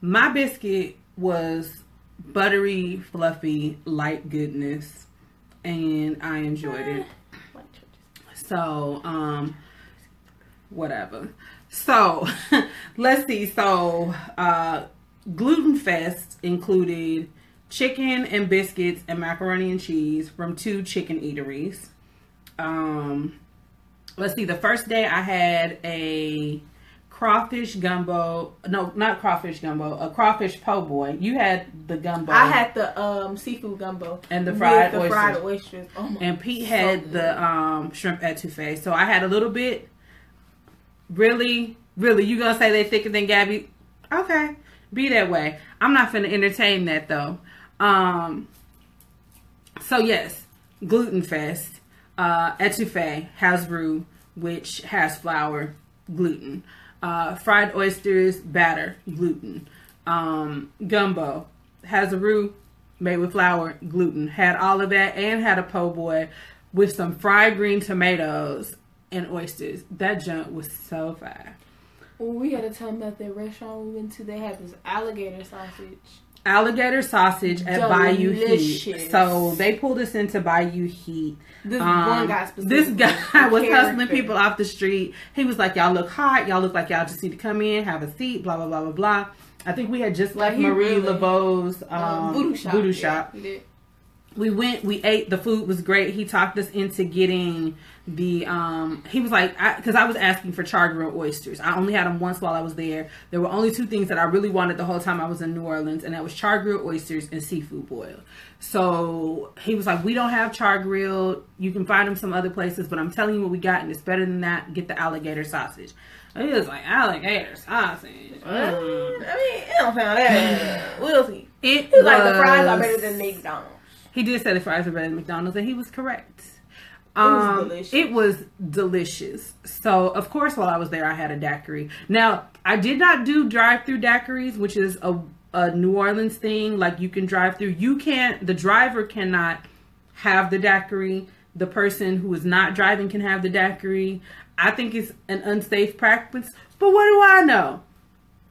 My biscuit was buttery, fluffy, light goodness, and I enjoyed it. So, um, whatever. So, let's see. So, uh, Gluten Fest included chicken and biscuits and macaroni and cheese from two chicken eateries. Um, let's see. The first day I had a crawfish gumbo. No, not crawfish gumbo. A crawfish po' boy. You had the gumbo. I had the um seafood gumbo And the fried the oysters. fried oysters. Oh and Pete had the um shrimp etouffee. So I had a little bit. Really, really, you gonna say they thicker than Gabby? Okay, be that way. I'm not finna entertain that though. Um. So yes, gluten fest. Uh, etouffee has roux, which has flour, gluten. Uh, fried oysters, batter, gluten. Um, gumbo has a roux made with flour, gluten. Had all of that and had a po' boy with some fried green tomatoes and oysters. That junk was so fire. Well, we had to tell about that restaurant we went to. They had this alligator sausage. Alligator sausage at Bayou Heat. So they pulled us into Bayou Heat. This Um, one guy This guy was hustling people off the street. He was like, "Y'all look hot. Y'all look like y'all just need to come in, have a seat." Blah blah blah blah blah. I think we had just Like, left he Marie really- Laveau's um, Um, voodoo shop. Voodoo Yeah, shop. we we went we ate the food was great he talked us into getting the um he was like because I, was asking for char grilled oysters i only had them once while i was there there were only two things that i really wanted the whole time i was in new orleans and that was char grilled oysters and seafood boil so he was like we don't have char grilled you can find them some other places but i'm telling you what we got and it's better than that get the alligator sausage he was like alligator sausage I Mm. mean, it don't sound that. We'll see. it was like the fries are better than McDonald's. He did say the fries are better than McDonald's, and he was correct. Was Um. It was delicious. So, of course, while I was there, I had a daiquiri. Now, I did not do drive-through daiquiris, which is a, a New Orleans thing. Like you can drive through. You can't. The driver cannot have the daiquiri. The person who is not driving can have the daiquiri. I think it's an unsafe practice. But what do I know?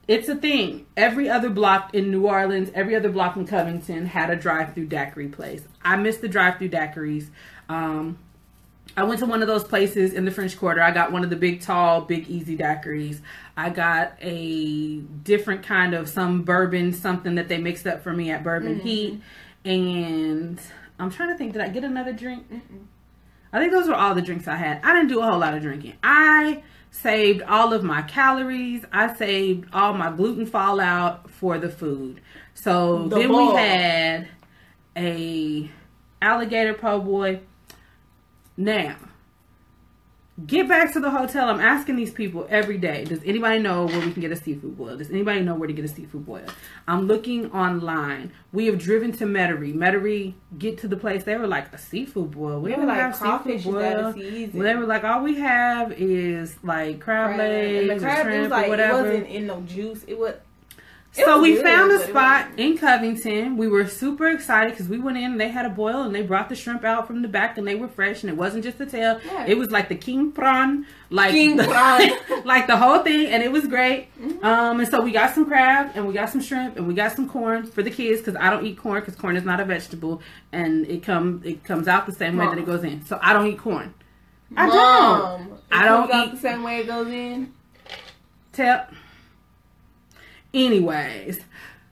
It's a thing. Every other block in New Orleans, every other block in Covington had a drive-through daiquiri place. I miss the drive-through daiquiris. Um, I went to one of those places in the French Quarter. I got one of the big, tall, big, easy daiquiris. I got a different kind of some bourbon, something that they mixed up for me at Bourbon mm-hmm. Heat. And I'm trying to think, did I get another drink? I think those were all the drinks I had. I didn't do a whole lot of drinking. I saved all of my calories. I saved all my gluten fallout for the food. So The then ball. we had a alligator po' boy. Now, get back to the hotel. I'm asking these people every day. Does anybody know where we can get a seafood boil? Does anybody know where to get a seafood boil? I'm looking online. We have driven to Metairie. Metairie, get to the place. They were like a seafood boil. We don't were like, have crawfish seafood boil. Well, they were like, all we have is like crab, Crab. legs, and the crab shrimp, was like or whatever. it wasn't in no juice. It was. It So we good, found a spot in Covington. We were super excited because we went in and they had a boil and they brought the shrimp out from the back and they were fresh and it wasn't just a tail. Yeah. It was like the king prawn, like King the, prawn. like the whole thing, and it was great. Mm-hmm. Um, and so we got some crab and we got some shrimp and we got some corn for the kids because I don't eat corn because corn is not a vegetable and it come it comes out the same way that it goes in. So I don't eat corn. I Mom, don't. it I don't comes out eat- the same way it goes in. Tell. Anyways,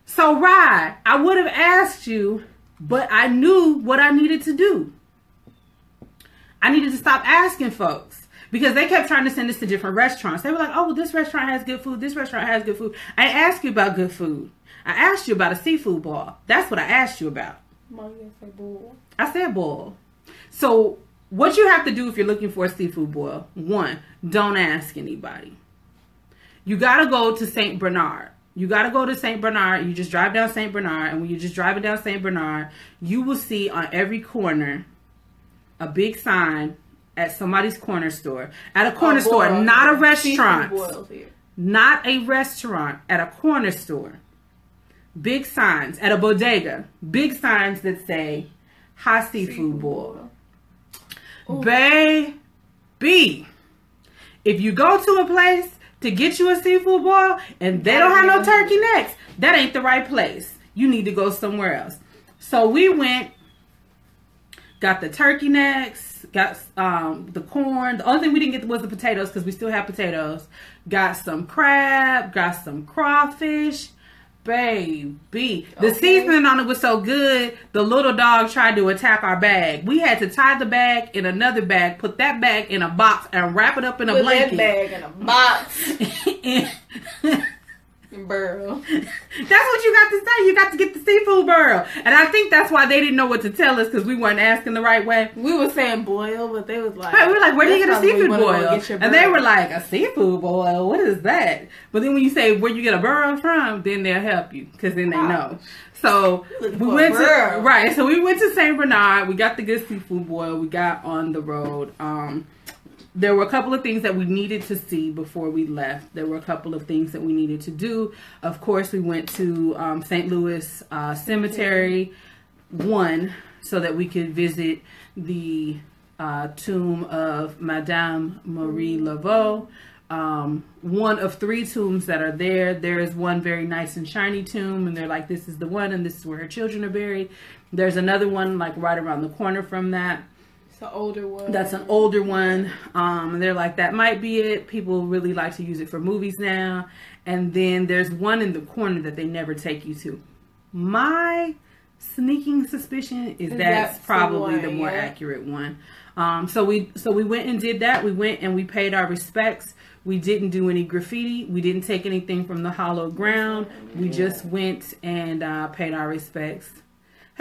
so Rye, I would have asked you, but I knew what I needed to do. I needed to stop asking folks because they kept trying to send us to different restaurants. They were like, "Oh, well, this restaurant has good food. This restaurant has good food." I didn't you about good food. I asked you about a seafood ball. That's what I asked you about. Mom, you say bull. I said boil. So what you have to do if you're looking for a seafood boil, one, don't ask anybody. You gotta go to Saint Bernard. You gotta go to Saint Bernard. You just drive down Saint Bernard, and when you're just driving down Saint Bernard, you will see on every corner a big sign at somebody's corner store. At a corner Oh, store, boil. not a restaurant not a restaurant, at a corner store. Big signs at a bodega. Big signs that say high seafood boil. Baby, if you go to a place to get you a seafood boil and they don't have no turkey necks, that ain't the right place. You need to go somewhere else. So we went, got the turkey necks, got um, the corn. The only thing we didn't get was the potatoes because we still have potatoes. Got some crab, got some crawfish. Baby, the Okay. seasoning on it was so good. The little dog tried to attack our bag. We had to tie the bag in another bag, put that bag in a box, and wrap it up in a Put that blanket. bag in a box, Bro. that's what you got to say. You got to get the seafood burrow. And I think that's why they didn't know what to tell us because we weren't asking the right way. We were saying boil, but they was like, Right, we were like, where do you get a seafood boil? get And they were like, a seafood boil? What is that? But then when you say where you get a burrow from, then they'll help you because then they know. So we went to right. So we went to Saint Bernard. We got the good seafood boil. We got on the road. Um, there were a couple of things that we needed to see before we left. There were a couple of things that we needed to do. Of course, we went to um, St. Louis uh, Cemetery, one, so that we could visit the uh, tomb of Madame Marie Laveau. Um, one of three tombs that are there. There is one very nice and shiny tomb, and they're like, this is the one, and this is where her children are buried. There's another one like right around the corner from that. It's an older one. That's an older one. Um, and they're like, that might be it. People really like to use it for movies now. And then there's one in the corner that they never take you to. My sneaking suspicion is Is that's that's the probably one, the more yeah. accurate one. Um, so we so we went and did that. We went and we paid our respects. We didn't do any graffiti. We didn't take anything from the hollow ground. We just went and uh, paid our respects.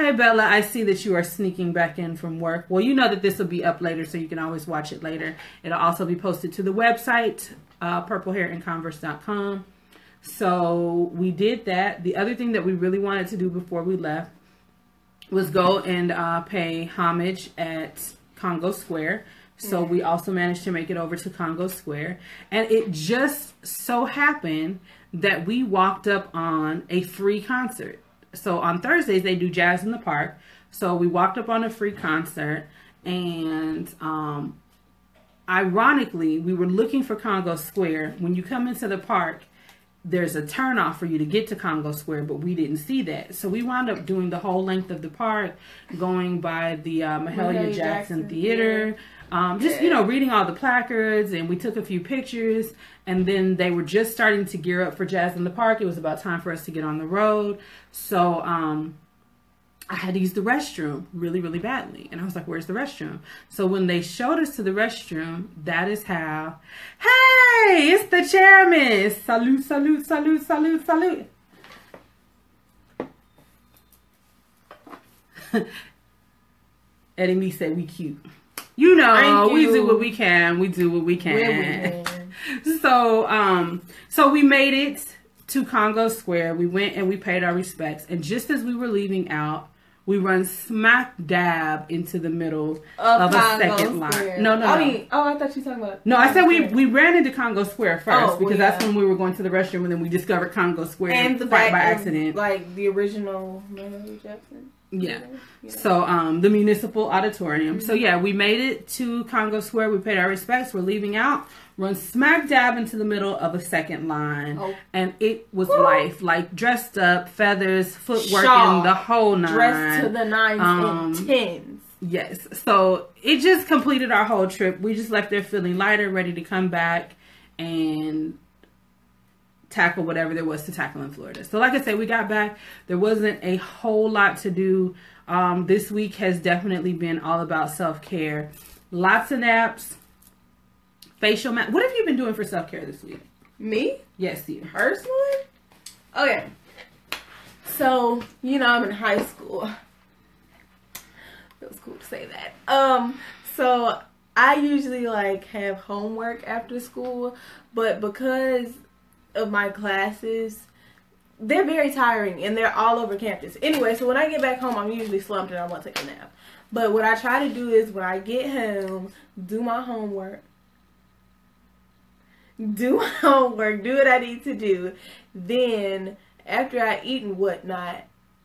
Hey Bella, I see that you are sneaking back in from work. Well, you know that this will be up later, so you can always watch it later. It'll also be posted to the website, uh, purplehairinconverse.com. So we did that. The other thing that we really wanted to do before we left was go and uh, pay homage at Congo Square. So we also managed to make it over to Congo Square. And it just so happened that we walked up on a free concert. So on Thursdays, they do Jazz in the Park. So we walked up on a free concert. And um, ironically, we were looking for Congo Square. When you come into the park, there's a turnoff for you to get to Congo Square, but we didn't see that. So we wound up doing the whole length of the park, going by the uh, Mahalia Jackson, Jackson Theater, um, just you know reading all the placards and we took a few pictures and then they were just starting to gear up for jazz in the park it was about time for us to get on the road so um, I had to use the restroom really, really badly. And I was like, where's the restroom? So when they showed us to the restroom, that is how, hey, it's the chairman. Salute, salute, salute, salute, salute. Eddie Me said we cute. You know, Thank we do what we can. We do what we can. So, um, so we made it to Congo Square. We went and we paid our respects. And just as we were leaving out, we run smack dab into the middle of, a Congo second line. Square. No, no, I no. mean, oh, I thought you were talking about. no, I said we, Square. we ran into Congo Square first Oh, well, because that's when we were going to the restroom and then we discovered Congo Square and the right by accident. like the original Mahalia Jackson. Yeah. Yeah. So um the municipal auditorium. Mm-hmm. So yeah, we made it to Congo Square. We paid our respects. We're leaving out. Run smack dab into the middle of a second line, Oh. and it was Woo. life. Like dressed up, feathers, footwork, and the whole nine. dressed to the nines Um, and tens. Yes. So it just completed our whole trip. We just left there feeling lighter, ready to come back and tackle whatever there was to tackle in Florida. So like I said, we got back. There wasn't a whole lot to do. Um, this week has definitely been all about self care. Lots of naps, facial mask. What have you been doing for self care this week? Me Yes, you. personally, okay. So you know, I'm in high school. It was cool to say that. Um, so I usually like have homework after school, but because of my classes, they're very tiring and they're all over campus. Anyway, so when I get back home, I'm usually slumped and I want to take a nap. But what I try to do is when I get home, do my homework, do my homework, do what I need to do. Then after I eat and whatnot,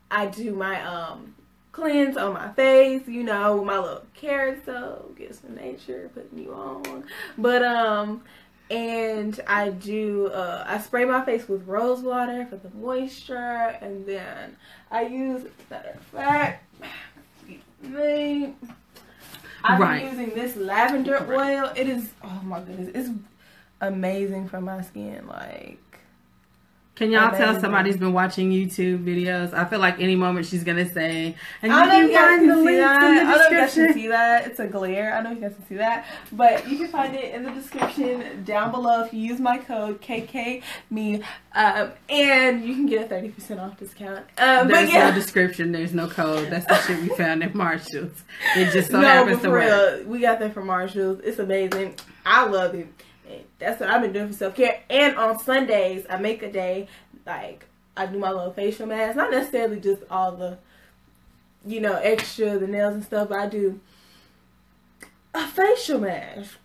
I do my um cleanse on my face, you know, my little carrot soap, get some nature, putting you on. But um and I do uh I spray my face with rose water for the moisture and then I use matter of fact me I've Right. been using this lavender oil. It is oh my goodness, it's amazing for my skin. Like Can y'all tell somebody's been watching YouTube videos? I feel like any moment she's gonna say, and you I don't know if can you guys find the can see links that. in I the don't know if you guys can description. see that. It's a glare. I know you guys can see that. But you can find it in the description down below if you use my code KKME. Um, and you can get a 30% off discount. Um, but There's yeah. no description. There's no code. That's the shit we found at Marshalls. It just so no, happens to for work. real, we got that from Marshalls. It's amazing. I love it. That's what I've been doing for self care. And on Sundays, I make a day like I do my little facial mask. Not necessarily just all the, you know, extra the nails and stuff. But I do a facial mask.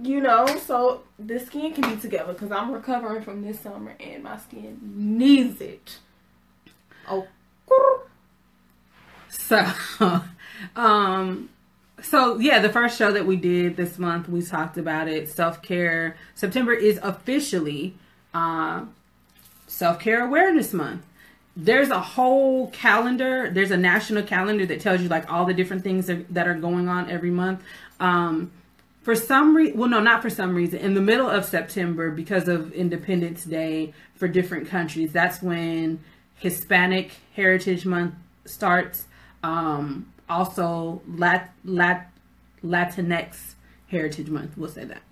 You know, so the skin can be together because I'm recovering from this summer and my skin needs it. Oh, So, um, so yeah, the first show that we did this month, we talked about it. Self care. September is officially uh, Self Care Awareness Month. There's a whole calendar. There's a national calendar that tells you like all the different things that, that are going on every month. Um, for some reason, well, no, not for some reason. In the middle of September, because of Independence Day for different countries, that's when Hispanic Heritage Month starts. Um, also, Lat, Lat, Latinx Heritage Month. We'll say that.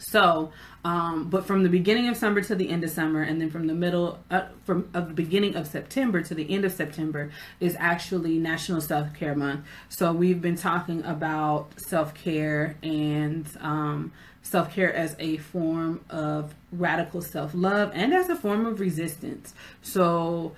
So, um, but from the beginning of summer to the end of summer, and then from the middle, uh, from of the beginning of September to the end of September is actually National Self Care Month. So we've been talking about self care and um, self care as a form of radical self love and as a form of resistance. So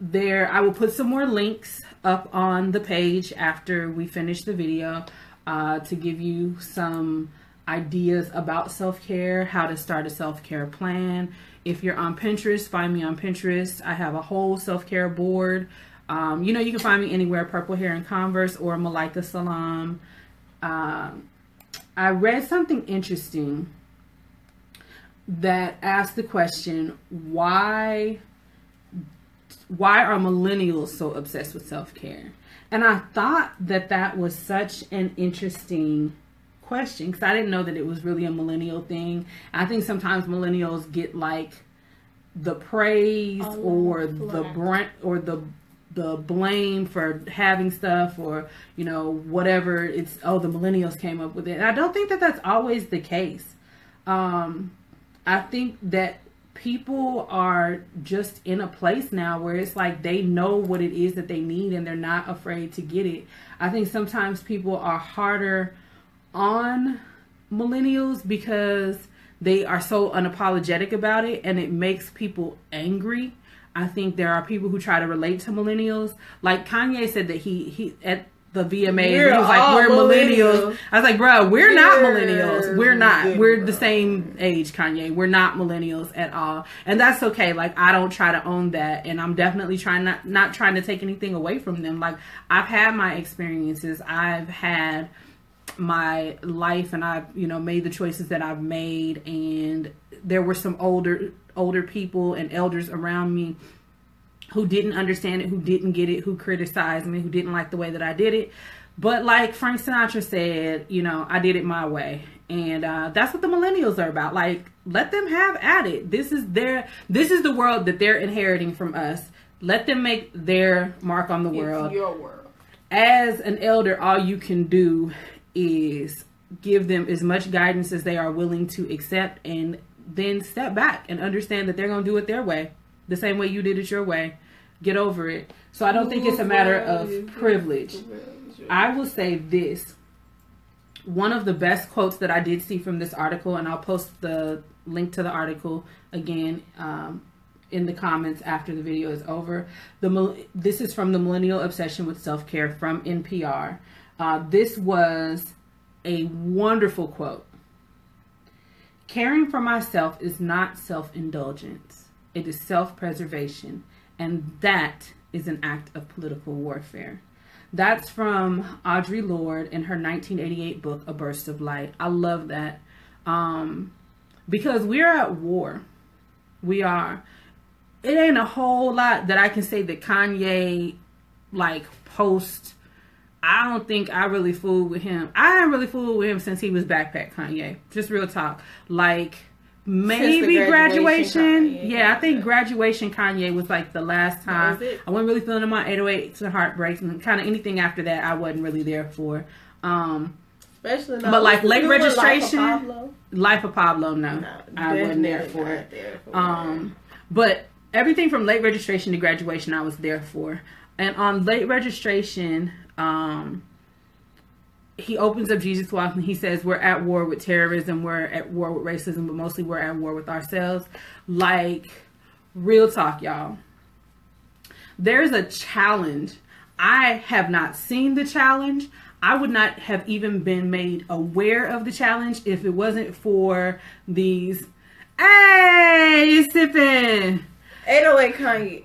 there i will put some more links up on the page after we finish the video uh, to give you some ideas about self-care how to start a self-care plan. If you're on pinterest find me on pinterest. I have a whole self-care board. Um, you know you can find me anywhere purple hair and converse or malika salam um, i read something interesting that asked the question why why are millennials so obsessed with self care? And I thought that that was such an interesting question because I didn't know that it was really a millennial thing. I think sometimes millennials get like the praise Oh, or the brunt or the the blame for having stuff or you know whatever it's oh the millennials came up with it. And I don't think that that's always the case. Um, I think that people are just in a place now where it's like they know what it is that they need and they're not afraid to get it. I think sometimes people are harder on millennials because they are so unapologetic about it and it makes people angry. I think there are people who try to relate to millennials. Like Kanye said that he he at the VMAs We're he was like we're millennials. millennials. I was like, bro, we're not We're millennials. We're not. good, We're the same age, Kanye. We're not millennials at all. And that's okay. Like I don't try to own that and I'm definitely trying not not trying to take anything away from them. Like I've had my experiences. I've had my life and I've, you know, made the choices that I've made and there were some older older people and elders around me who didn't understand it, who didn't get it, who criticized me, who didn't like the way that I did it. But like Frank Sinatra said, you know, I did it my way. And uh, that's what the millennials are about. Like, let them have at it. This is their this is the world that they're inheriting from us. Let them make their mark on the world It's your world. as an elder, all you can do is give them as much guidance as they are willing to accept and then step back and understand that they're going to do it their way, the same way you did it your way. Get over it. So I don't think it's a matter of privilege. I will say this. One of the best quotes that I did see from this article, and I'll post the link to the article again um, in the comments after the video is over. The this is from the Millennial Obsession with Self Care from NPR. Uh, this was a wonderful quote. Caring for myself is not self indulgence, it is self preservation, and that is an act of political warfare. That's from Audre Lorde in her 1988 book, A Burst of Light. I love that um, because we're at war. We are. It ain't a whole lot that I can say that Kanye, like, post. I don't think I really fooled with him. I haven't really fooled with him since he was backpack Kanye. Just real talk. Like, maybe graduation graduation. Kanye, yeah, I think graduation Kanye was like the last time. I wasn't really feeling my 808s and heartbreaks and kind of anything after that. I wasn't really there for. Um, Especially But, like, late one, Life of registration, Pablo. Life of Pablo, no, No, I wasn't there for it. there for Um, but everything from late registration to graduation, I was there for. And on late registration, um, he opens up Jesus Walk and he says, We're at war with terrorism, we're at war with racism, but mostly we're at war with ourselves. Like, real talk, y'all. There's a challenge. I have not seen the challenge. I would not have even been made aware of the challenge if it wasn't for these. Hey, you sipping. 808 Kanye.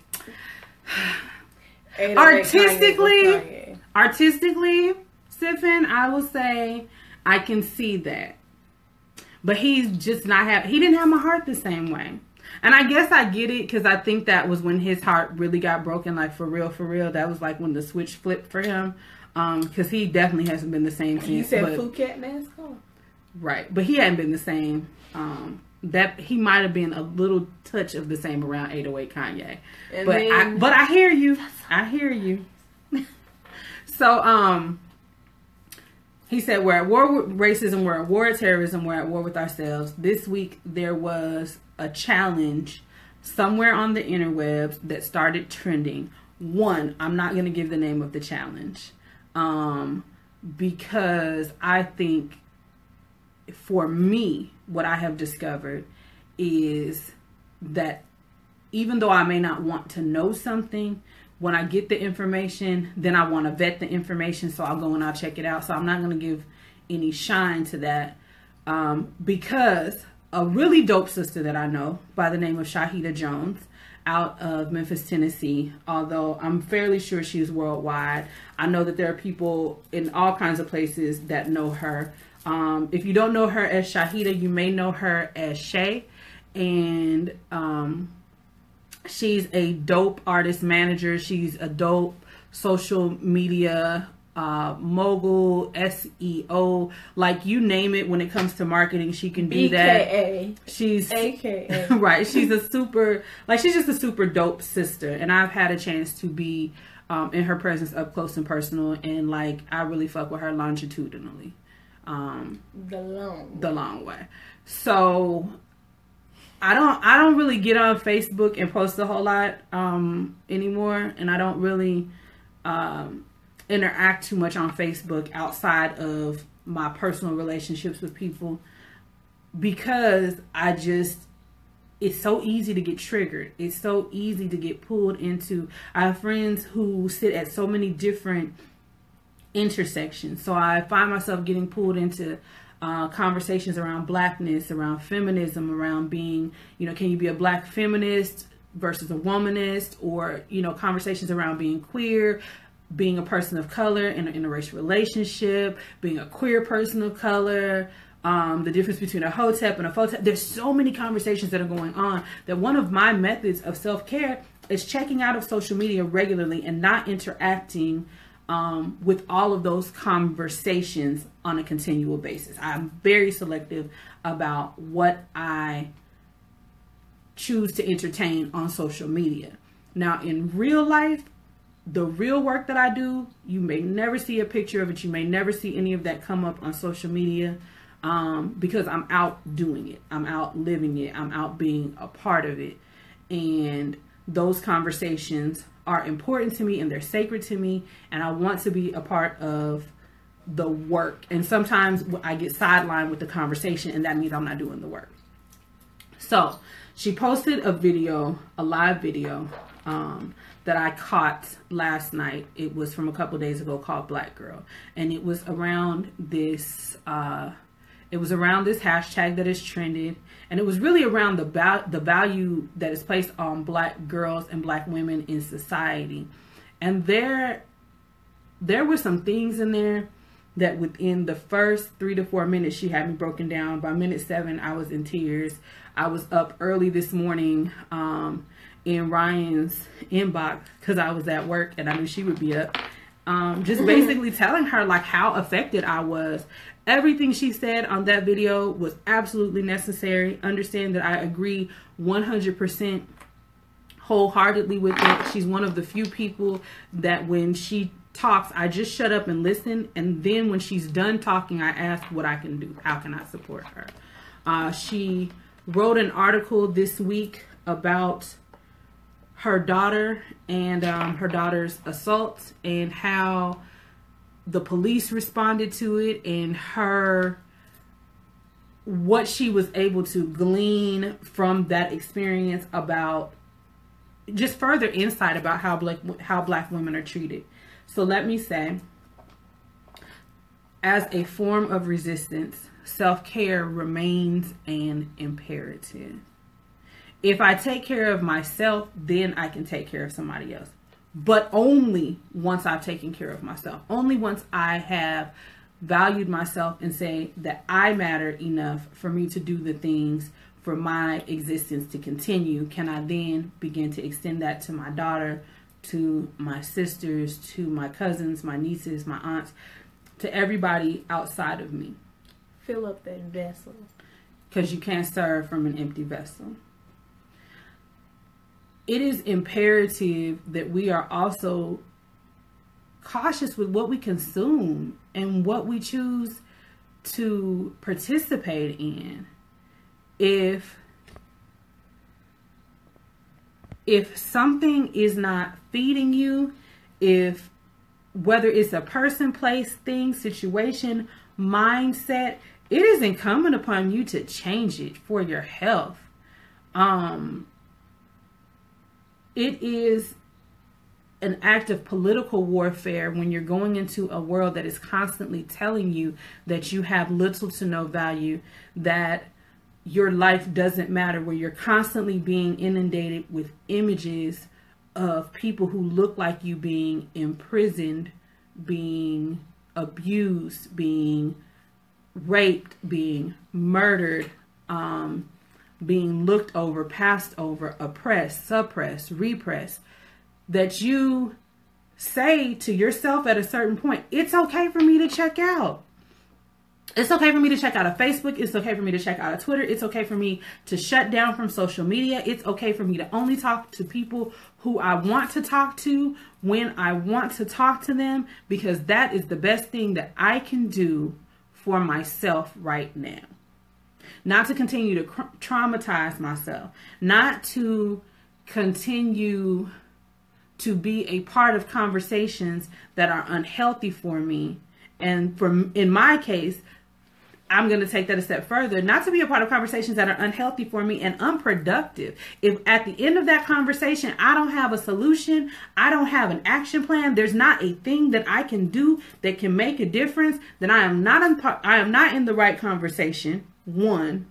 808 Artistically, Kanye artistically, Siffin, I will say I can see that. But he's just not have he didn't have my heart the same way. And I guess I get it because I think that was when his heart really got broken, like for real, for real. That was like when the switch flipped for him. Um, because he definitely hasn't been the same since. You said but- Phuket mask on. Right, but he hadn't been the same. Um, that he might have been a little touch of the same around 808 Kanye. And but I, but I hear you. I hear you. so um, he said we're at war with racism, we're at war with terrorism, we're at war with ourselves. This week there was a challenge somewhere on the interwebs that started trending. One, I'm not going to give the name of the challenge um, because I think for me, what I have discovered is that even though I may not want to know something, when I get the information, then I want to vet the information. So I'll go and I'll check it out. So I'm not going to give any shine to that um, because a really dope sister that I know by the name of Shahida Jones out of Memphis, Tennessee, although I'm fairly sure she's worldwide. I know that there are people in all kinds of places that know her. Um, if you don't know her as Shahida, you may know her as Shay. And um, she's a dope artist manager. She's a dope social media uh, mogul, SEO, like you name it. When it comes to marketing, she can do that. AKA. She's AKA. right. She's a super, like she's just a super dope sister, and I've had a chance to be um, in her presence up close and personal, and like I really fuck with her longitudinally, um, The long. the long way. So I don't, I don't really get on Facebook and post a whole lot um, anymore, and I don't really. Um, interact too much on Facebook outside of my personal relationships with people because I just it's so easy to get triggered. It's so easy to get pulled into. I have friends who sit at so many different intersections. So I find myself getting pulled into uh, conversations around blackness, around feminism, around being, you know, can you be a black feminist versus a womanist, or, you know, conversations around being queer, being a person of color in an interracial relationship, being a queer person of color, um, the difference between a hotep and a photep. There's so many conversations that are going on that one of my methods of self care is checking out of social media regularly and not interacting um, with all of those conversations on a continual basis. I'm very selective about what I choose to entertain on social media. Now, in real life, the real work that I do, you may never see a picture of it. You may never see any of that come up on social media um, because I'm out doing it. I'm out living it. I'm out being a part of it. And those conversations are important to me and they're sacred to me. And I want to be a part of the work. And sometimes I get sidelined with the conversation, and that means I'm not doing the work. So she posted a video, a live video. Um, that I caught last night. It was from a couple days ago called Black Girl. And it was around this uh it was around this hashtag that is trended and it was really around the ba- the value that is placed on black girls and black women in society. And there there were some things in there that within the first 3 to 4 minutes she had me broken down. By minute 7 I was in tears. I was up early this morning um in Ryan's inbox because I was at work and I knew she would be up. Um, just basically telling her like how affected I was. Everything she said on that video was absolutely necessary. Understand that I agree 100% wholeheartedly with it. She's one of the few people that when she talks, I just shut up and listen. And then when she's done talking, I ask what I can do. How can I support her? Uh, she wrote an article this week about her daughter and um, her daughter's assault and how the police responded to it and her what she was able to glean from that experience about just further insight about how black how black women are treated. So let me say as a form of resistance, self-care remains an imperative if I take care of myself, then I can take care of somebody else. But only once I've taken care of myself. Only once I have valued myself and say that I matter enough for me to do the things for my existence to continue, can I then begin to extend that to my daughter, to my sisters, to my cousins, my nieces, my aunts, to everybody outside of me. Fill up that vessel. Because you can't serve from an empty vessel it is imperative that we are also cautious with what we consume and what we choose to participate in. If if something is not feeding you, if whether it's a person, place, thing, situation, mindset, it is incumbent upon you to change it for your health. Um, it is an act of political warfare when you're going into a world that is constantly telling you that you have little to no value, that your life doesn't matter, where you're constantly being inundated with images of people who look like you being imprisoned, being abused, being raped, being murdered, um, being looked over, passed over, oppressed, suppressed, repressed, that you say to yourself at a certain point, it's okay for me to check out. It's okay for me to check out a Facebook. It's okay for me to check out a Twitter. It's okay for me to shut down from social media. It's okay for me to only talk to people who I want to talk to when I want to talk to them because that is the best thing that I can do for myself right now. Not to continue to traumatize myself, not to continue to be a part of conversations that are unhealthy for me. And for in my case, I'm going to take that a step further, not to be a part of conversations that are unhealthy for me and unproductive. If at the end of that conversation, I don't have a solution, I don't have an action plan, there's not a thing that I can do that can make a difference, then I am not in, I am not in the right conversation. One,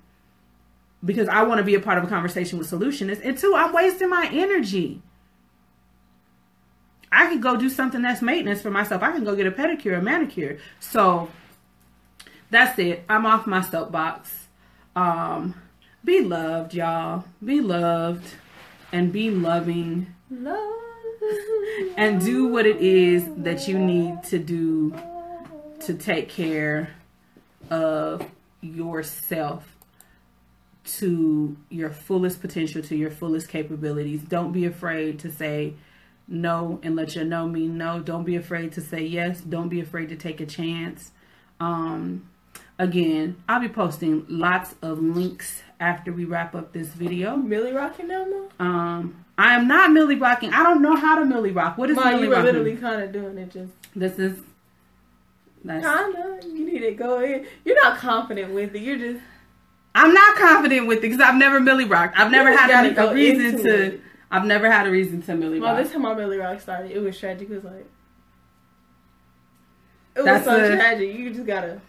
because I want to be a part of a conversation with solutionists, and two, I'm wasting my energy. I could go do something that's maintenance for myself. I can go get a pedicure, a manicure. So that's it. I'm off my soapbox. Um, be loved, y'all. Be loved and be loving. Love. And do what it is that you need to do to take care of yourself to your fullest potential, to your fullest capabilities. Don't be afraid to say no and let your no mean no. Don't be afraid to say yes. Don't be afraid to take a chance. Um, again, I'll be posting lots of links after we wrap up this video. Millie rocking now, Ma? Um, I am not Millie rocking. I don't know how to Millie rock. What is Ma, Millie you were rocking? literally kind of doing it just This is that's, kind of. You need to go in. You're not confident with it. You're just. I'm not confident with it because I've never Millie rocked. I've never had a, a reason to. it. I've never had a reason to Millie Well, rock. Well, this time my Millie Rock started, it was tragic. It was like. It was That's so a- tragic. You just gotta,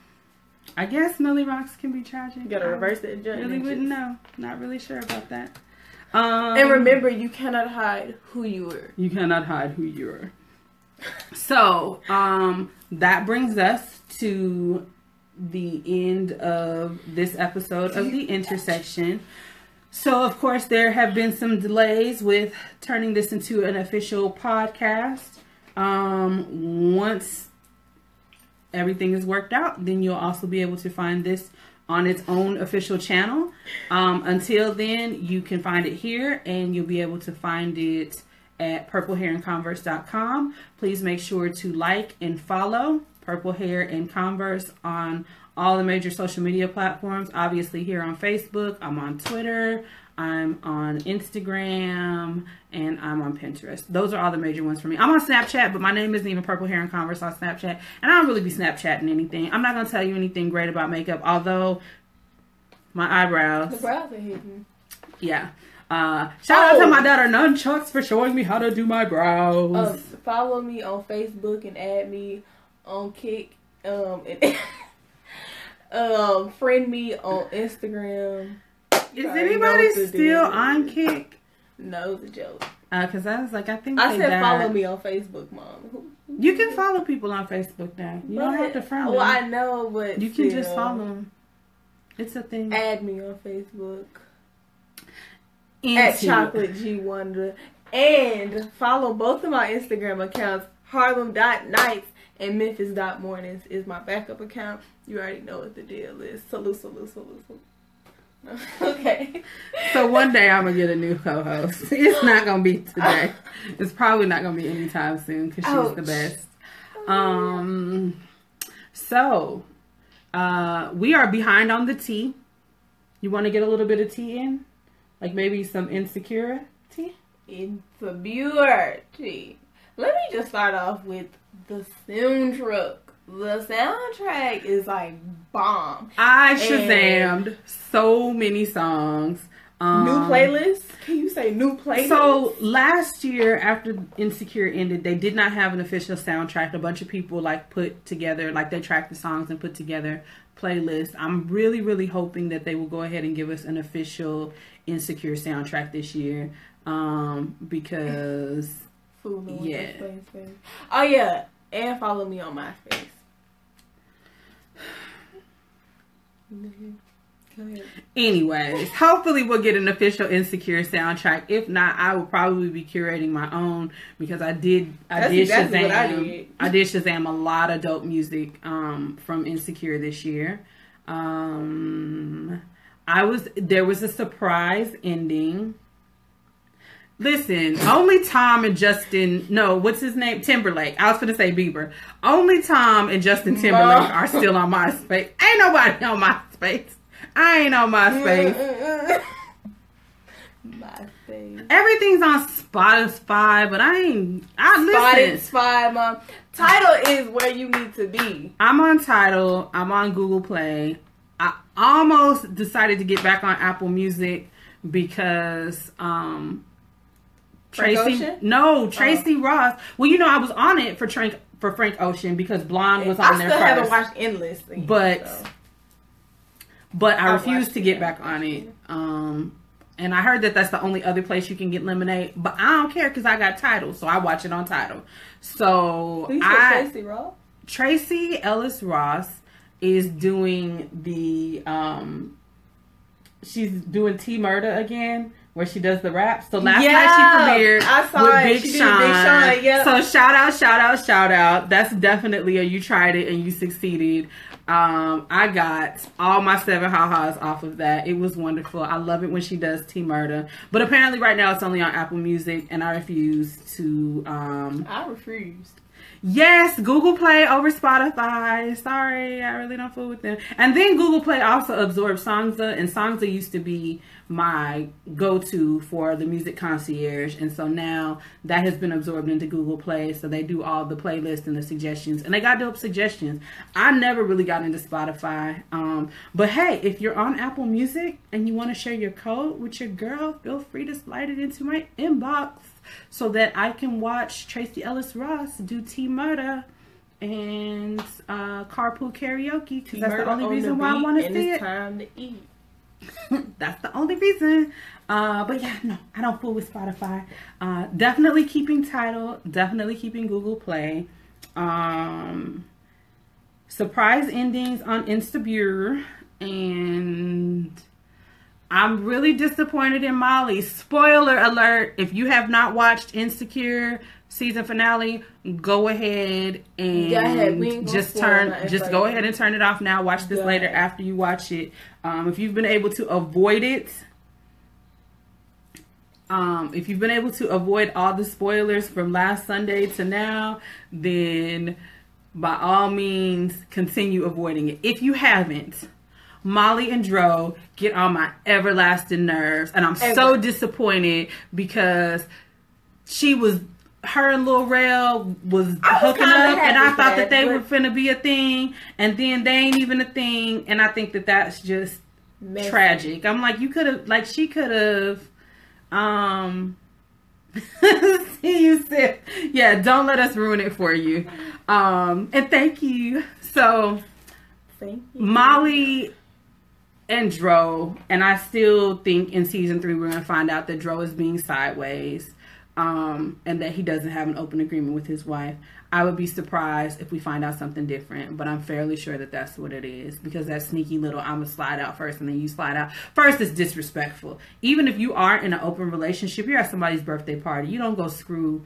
I guess Millie rocks can be tragic. you gotta reverse it and judge. Really and wouldn't just- know. Not really sure about that. Um, And remember, you cannot hide who you are. you cannot hide who you are. So, um, that brings us to the end of this episode of the intersection. So, of course, there have been some delays with turning this into an official podcast. Um, once everything is worked out, then you'll also be able to find this on its own official channel. Um, until then, you can find it here and you'll be able to find it at purplehairandconverse.com. Please make sure to like and follow Purple Hair and Converse on all the major social media platforms. Obviously, here on Facebook, I'm on Twitter, I'm on Instagram, and I'm on Pinterest. Those are all the major ones for me. I'm on Snapchat, but my name isn't even Purple Hair and Converse on Snapchat, and I don't really be Snapchatting anything. I'm not gonna tell you anything great about makeup, although my eyebrows. The brows are hidden. Yeah. Uh, shout out Oh. to my daughter Nunchucks for showing me how to do my brows. Um, follow me on Facebook and add me on Kik. Um, and um, friend me on Instagram. Is know anybody still on Kik? No, the joke. Uh, cause I was like, I think I said died. follow me on Facebook, Mom. You can follow people on Facebook now. You don't have to friend Well, them. I know, but you can just follow them. It's a thing. Add me on Facebook at Chocolate G Wonder and follow both of my Instagram accounts. Harlem dot nights and Memphis dot mornings is my backup account. You already know what the deal is. Salute, salute, salute, salute. okay. So one day I'm gonna get a new co-host. It's not gonna be today. It's probably not gonna be anytime soon because she's the best. Um. So, uh, we are behind on the tea. You want to get a little bit of tea in, like maybe some insecurity. Insecurity. Let me just start off with the soundtrack. The soundtrack is like bomb. I And- shazammed so many songs. Um, New playlist? Can you say new playlist? So last year, after Insecure ended, they did not have an official soundtrack. A bunch of people like put together, like they tracked the songs and put together playlists. I'm really, really hoping that they will go ahead and give us an official Insecure soundtrack this year, um, because Yeah. the face, face. Oh yeah, and follow me on MySpace. Anyways, hopefully we'll get an official Insecure soundtrack. If not, I will probably be curating my own because I did I That's did Shazam. I did. I did Shazam a lot of dope music um, from Insecure this year. Um, I was there was a surprise ending. Listen, only Tom and Justin. No, what's his name? Timberlake. I was gonna say Bieber. Only Tom and Justin Timberlake are still on MySpace. Ain't nobody on MySpace. I ain't on MySpace. My mm, face. Mm, mm. Everything's on Spotify, but I ain't. I listen. Spotify, mom. Tidal is where you need to be. I'm on Tidal. I'm on Google Play. I almost decided to get back on Apple Music because um Frank Tracy Ocean? Oh. no Tracee Ross. Well, you know I was on it for Frank for Frank Ocean because Blonde was on I there still first. haven't watched Endless. But- so. But I I refuse to get back on it. Um, and I heard that that's the only other place you can get Lemonade, but I don't care because I got Tidal, so I watch it on Tidal. So Who I Tracee Ross? Tracee Ellis Ross is doing the um, she's doing T Murder again. Where she does the rap. So last Yeah, night she premiered I saw with it. Big She did Sean. Big Sean, yep. So shout out, shout out, shout out. That's definitely a you tried it and you succeeded. Um, I got all my seven ha-has off of that. It was wonderful. I love it when she does T Murder. But apparently right now it's only on Apple Music and I refuse to um I refused. Yes, Google Play over Spotify. Sorry, I really don't fool with them. And then Google Play also absorbed Songza, and Songza used to be my go-to for the music concierge, and so now that has been absorbed into Google Play. So they do all the playlists and the suggestions, and they got dope suggestions. I never really got into Spotify, um, but hey, if you're on Apple Music and you want to share your code with your girl, feel free to slide it into my inbox so that I can watch Tracee Ellis Ross do T Murder and uh, Carpool Karaoke because that's the only on reason the why I want to see it. time to eat. that's the only reason. Uh, but yeah, no, I don't fool with Spotify. Uh, definitely keeping Tidal. Definitely keeping Google Play. Um, surprise endings on Insecure and I'm really disappointed in Molly. Spoiler alert, if you have not watched Insecure season finale, go ahead and Go ahead, we ain't gonna just turn just go ahead and turn it off now. Watch this later after you watch it. Um, if you've been able to avoid it, um, if you've been able to avoid all the spoilers from last Sunday to now, then by all means continue avoiding it. If you haven't, Molly and Dro get on my everlasting nerves, and I'm so disappointed because she was her and Lil Rel was was hooking up, and I thought that they were finna be a thing, and then they ain't even a thing, and I think that that's just Messy. tragic. I'm like, you could have, like, she could have, um, see you sip. Yeah, don't let us ruin it for you. Um, and thank you. So, Thank you. Molly and Dro, and I still think in season three we're gonna find out that Dro is being sideways, um, and that he doesn't have an open agreement with his wife. I would be surprised if we find out something different, but I'm fairly sure that that's what it is because that sneaky little I'm gonna slide out first and then you slide out first is disrespectful. Even if you aren't in an open relationship, you're at somebody's birthday party. You don't go screw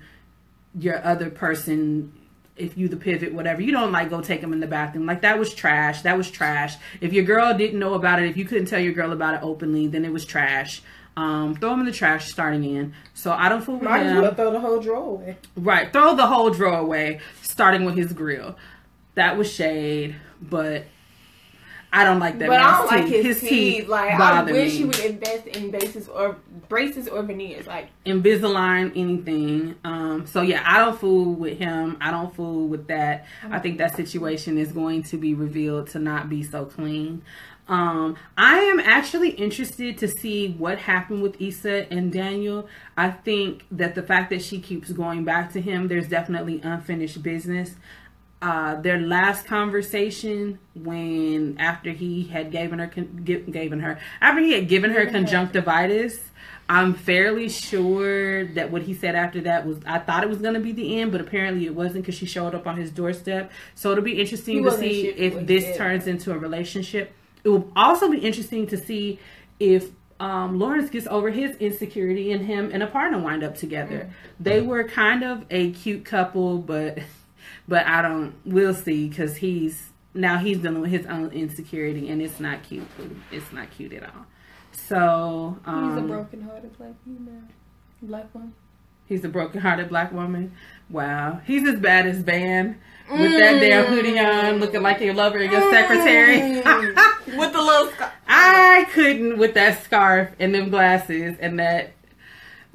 your other person if you the pivot whatever. You don't like go take them in the bathroom. Like that was trash. That was trash. If your girl didn't know about it if you couldn't tell your girl about it openly then it was trash. Um throw them in the trash starting in. So i don't fool with Might as him. well throw the whole drawer away. right. Throw the whole drawer away starting with his grill. That was shade but i don't like that But I don't like teeth. his, teeth. Like I wish me. he would invest in braces or braces or veneers. Like Invisalign, anything. Um, so yeah, I don't fool with him. I don't fool with that. I think that situation is going to be revealed to not be so clean. Um, I am actually interested to see what happened with Issa and Daniel. I think that the fact that she keeps going back to him, there's definitely unfinished business. Uh, their last conversation when after he had given her con- gi- given her after he had given her conjunctivitis i'm fairly sure that what he said after that was i thought it was going to be the end but apparently it wasn't because she showed up on his doorstep so it'll be He interesting to see if this said. turns into a relationship it will also be interesting to see if um, Lawrence gets over his insecurity and him and a partner wind up together. They were kind of a cute couple, but but I don't. We'll see because he's now he's dealing with his own insecurity and it's not cute. It's not cute at all. So um, He's a broken-hearted black female, black one. He's a broken-hearted black woman. Wow, he's as bad as Van with that damn hoodie on, looking like your lover and your secretary. with the little scar. I couldn't with that scarf and them glasses and that.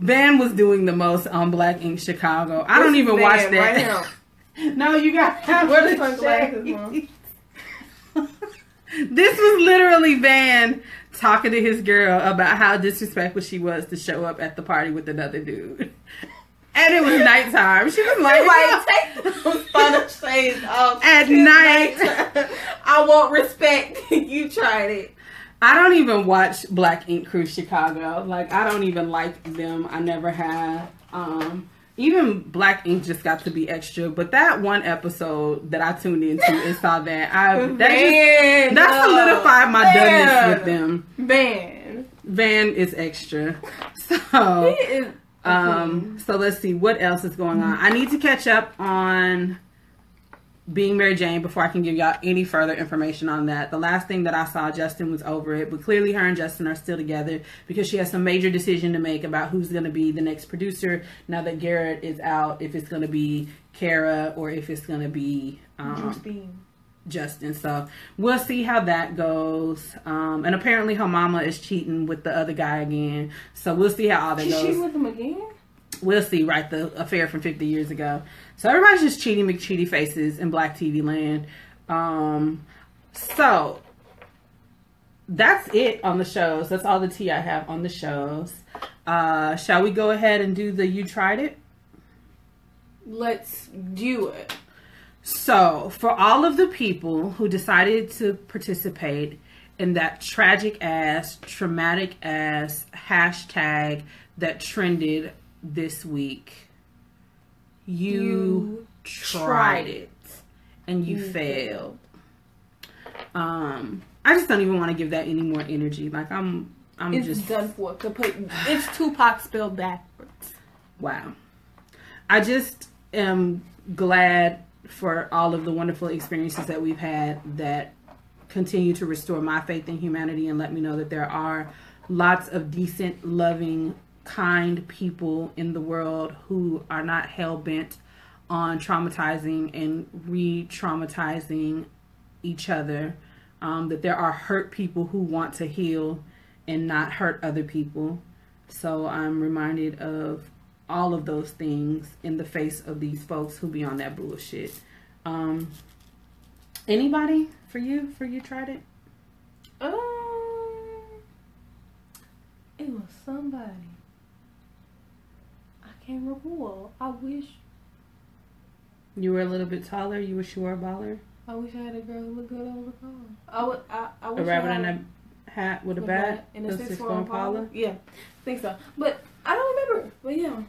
Van was doing the most on Black Ink Chicago. I don't even watch that. Right no, you got Where the sunglasses, this was literally Van talking to his girl about how disrespectful she was to show up at the party with another dude. And it was nighttime. She was like, like take those photo shades off At night. I won't respect. you tried it. I don't even watch Black Ink Crew Chicago. Like I don't even like them. I never have. Um even Black Ink just got to be extra, but that one episode that I tuned into and saw that I that just that solidified my Van. doneness with them. Van. Van is extra. So is. um so let's see what else is going on. I need to catch up on being Mary Jane before I can give y'all any further information on that. The last thing that I saw, Justin was over it, but clearly her and Justin are still together because she has some major decision to make about who's going to be the next producer now that Garrett is out. If it's going to be Kara or if it's going to be um, Justin. So we'll see how that goes. Um, and apparently her mama is cheating with the other guy again. So we'll see how all that She goes cheated with him again? we'll see, right? The affair from 50 years ago. So everybody's just cheating McCheaty faces in Black TV land. Um, so that's it on the shows. That's all the tea I have on the shows. Uh, shall we go ahead and do the You Tried It? Let's do it. So, for all of the people who decided to participate in that tragic ass, traumatic ass hashtag that trended this week, you, You tried, it and you, You failed. Um, I just don't even want to give that any more energy. Like I'm, I'm It's just done for. Complete. It's Tupac spelled backwards. Wow. I just am glad for all of the wonderful experiences that we've had that continue to restore my faith in humanity and let me know that there are lots of decent, loving, kind people in the world who are not hell bent on traumatizing and re traumatizing each other. Um, that there are hurt people who want to heal and not hurt other people. So I'm reminded of all of those things in the face of these folks who be on that bullshit. Um, anybody for you? For you tried it? Um, it was somebody. I can't. I wish. You were a little bit taller. You wish you were sure baller. I wish I had a girl who looked good over the phone. I would. I, I wish A rabbit I had in a hat with a bat. and a six six six four four Impala. Impala. Yeah, I think so. But I don't remember. But yeah.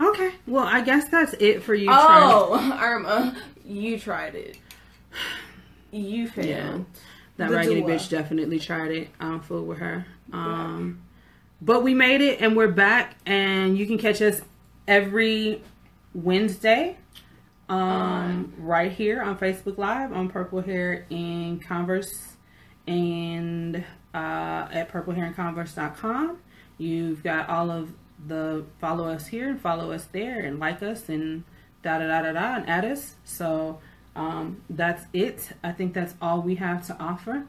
Okay. Well, I guess that's it for you. Oh, Irma, you tried it. You failed. Yeah. That The raggedy duo. bitch definitely tried it. I don't fool with her. Um, but we made it and we're back, and you can catch us every Wednesday, um, right here on Facebook Live on Purple Hair in Converse and uh, at purplehairinconverse.com. You've got all of the follow us here and follow us there and like us and da da da da da and add us. So um, that's it. I think that's all we have to offer.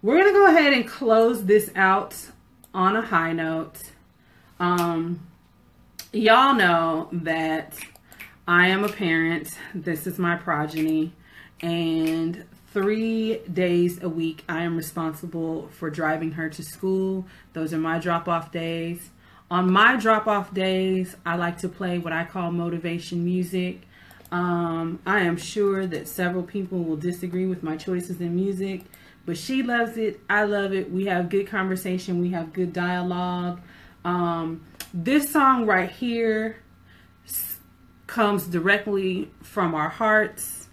We're gonna go ahead and close this out on a high note. Um, y'all know that I am a parent. This is my progeny, and three days a week I am responsible for driving her to school. Those are my drop off days. On my drop off days, I like to play what I call motivation music. Um, I am sure that several people will disagree with my choices in music, but she loves it. I love it. We have good conversation. We have good dialogue. Um, this song right here s- comes directly from our hearts.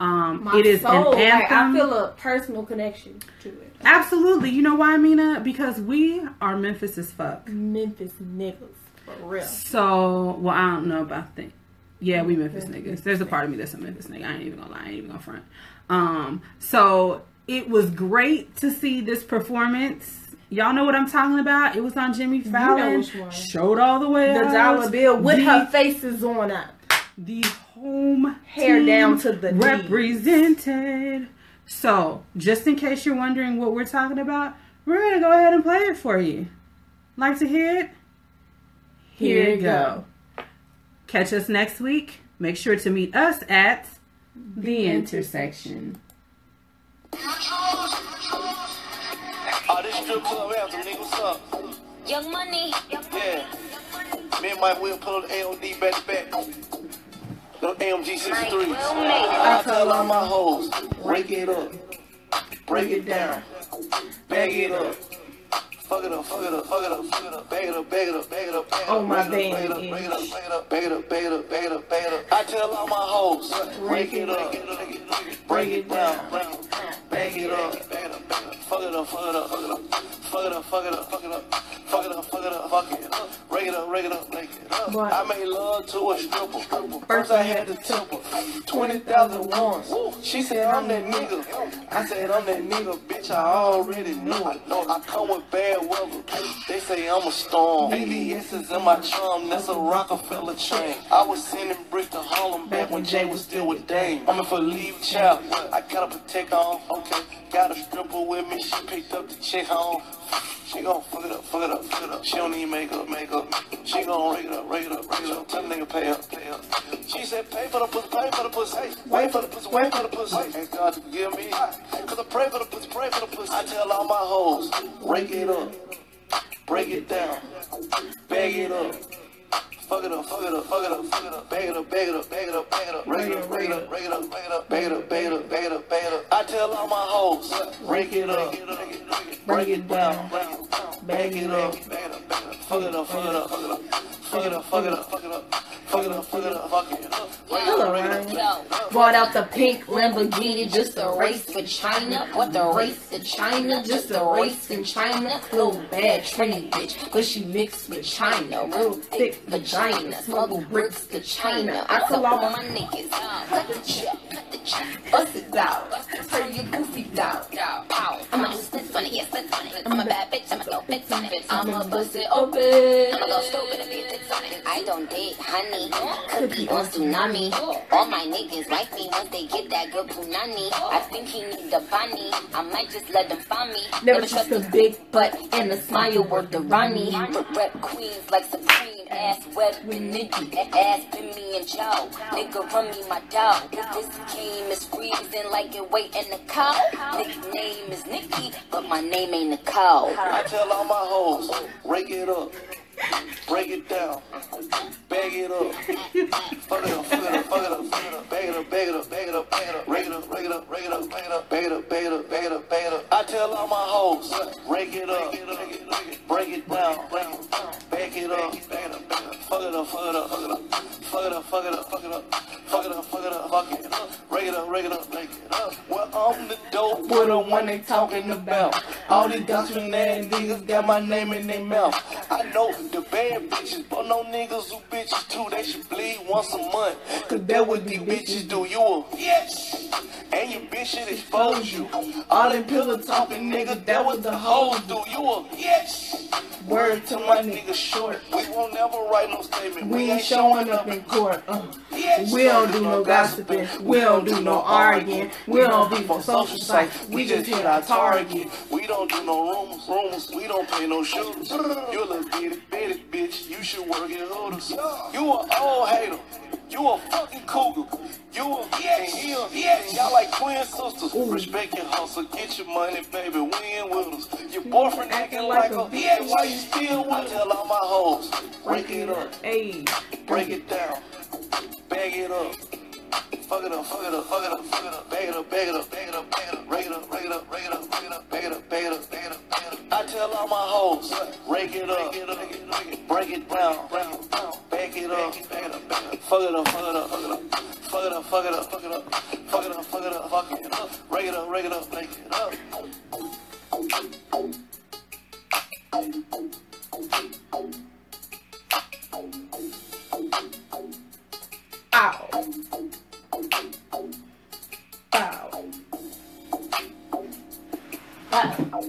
Um, it is soul, an anthem. like I feel a personal connection to it. Absolutely. You know why, Mina? Because we are Memphis as fuck. Memphis niggas for real. So, well, I don't know about that. Yeah, we Memphis niggas. There's a part of me that's a Memphis nigga. I ain't even gonna lie. I ain't even gonna front. Um, so it was great to see this performance. Y'all know what I'm talking about. It was on Jimmy Fallon. which one. Showed all the way. The out. dollar bill with the, her faces on up. the home Hair down to the represented. So, just in case you're wondering what we're talking about, we're gonna go ahead and play it for you. Like to hear it? Here you go. Catch us next week. Make sure to meet us at the intersection. Oh, this strip club anthem, nigga, what's up? Young money. Yeah. Me and Mike Will pull the AOD back to back. The AMG 63. Will made it. I tell all my hoes, break it up, break it down, bag it up. Fuck it up, fuck it up, fuck it up, fuck it up, bag it up, bag it up, bag it up, bag it up. Oh, my bag it up, bag it up, bag it up, bag it up, bag it up, bag it up, bag it up. I tell all my hoes, break it up, break it down, bag it up, bag it up, bag it up. Fuck it up, fuck it up, fuck it up, fuck it up, fuck it up, fuck it up, fuck it up, fuck it up, fuck it up. Break it up, break it up, break it up. I made love to a stripper. First I had to temper. 20,000 once. She said I'm that nigga. I said I'm that nigga, bitch. I already knew it. I come with bad weather. They say I'm a storm. ABS is in my charm. That's a Rockefeller chain. I was sending brick to Harlem back when Jay was still with Dame. I'm in for leave child. I gotta protect her. Okay. Got a stripper with me. She picked up the chick home. She gon' fuck it up, fuck it up, fuck it up. She don't need makeup, makeup. She gon' rake it up, rake it up, rake it up. Tell the nigga pay up, pay up. She said pay for the pussy, pay for the pussy. Hey, wait for the pussy, wait for the pussy. Ask God forgive me. Cause I pray for the pussy, pray for the pussy. I tell all my hoes, rake it up, break it down, bag it up. Fuck it up, fuck it up, fuck it up, fuck it up, bag it up, bag it up, bag it up, bag it up, rake it up, rake it up, rake it up, bag it up, bag it up, bag it up, bag it up, bag it up. I tell all my hoes, rake it up, break it down, bag it up, bag it up, bag it up, fuck it up, fuck it up, fuck it up, fuck it up, fuck it up, fuck it up, fuck it up, fuck it up, fuck it up. Hello, Ryan. Yo. Brought out the pink Lamborghini Just a race for China. What the race to China? Just a race in China. Little bad trendy bitch, but she mixed with China. Real thick vagina. Smuggle bricks to China. I tell all my niggas, cut the chip, cut the chip, bust it out. Turn your goofy down. I'ma just spit on it, yeah, spit on it. I'm a bad bitch, I'ma go fits on it. I'ma bust it open. I'ma go stupid if it fits on it. I don't date honey. Cookie on tsunami. Oh. All my niggas like me once they get that good punani. I think he need the bunny. I might just let them find me. Never trust a big butt and a smile worth the Ronnie. Mm-hmm. Rep queens like Supreme. Ass with Nikki. Ass been me and Joe. Nigga run me my dog. This game is freezing like it wait in the car. Nickname is Nikki, but my name ain't Nicole. I tell all my hoes, rake it up, Break it down. Bag it up. fuck it up, fuck it up, fuck it up, fuck it up. Bag it up, bag it up, bag it up, bag it up. Rake it up, rake it up, rake it up, bag it up, bag it up, bag it up, bag it up, bag it up. I tell all my hoes, break it up, break it down, bag it up, bag it up, back it up. Fuck it up, fuck it up, fuck it up. Fuck it up, fuck it up, fuck it up. Fuck it up, fuck it up, fuck it up. Rake it up, rake it up, rake it up. Well, I'm the dope, but the one they talking about. All these doctrinaire niggas got my name in their mouth. I know the bad bitches, but no niggas who bitches too. They should bleed once a month. Cause that what these bitches do. You a bitch. And your bitch should expose you. All them pillow talking niggas, that what the hoes do. You a bitch. Word to my nigga short. We won't never write no statement. We ain't showing up in court. Uh, we don't do no gossiping. We don't do no arguing. We don't be for social sites. We just hit our target. We don't do no rumors, rumors. We don't pay no shooters. You a little bitty, bitty bitch. You should work at Hooters. You a old hater. You a fucking cougar. You a a and y'all like twin sisters. Respect your hustle, get your money, baby. We ain't with us. Your boyfriend acting like a bitch. Why you still with? I tell all my hoes, break it up, Hey, break it down, bag it up. Fuck it up, fuck it up, fuck it up, fuck it up, bag it up, bag it up, bag it up, bag it up, rake it up, rake it up, rake it up, rake it up, bag it up, bag it up, bag it up, bag it up. I tell all my hoes, rake it up, break it down, bag it up, fuck it up, fuck it up, fuck it up, fuck it up, fuck it up, fuck it up, fuck it up, fuck it up, fuck it up, rake it up, rake it up, rake it up. Ow. Bow. Bow.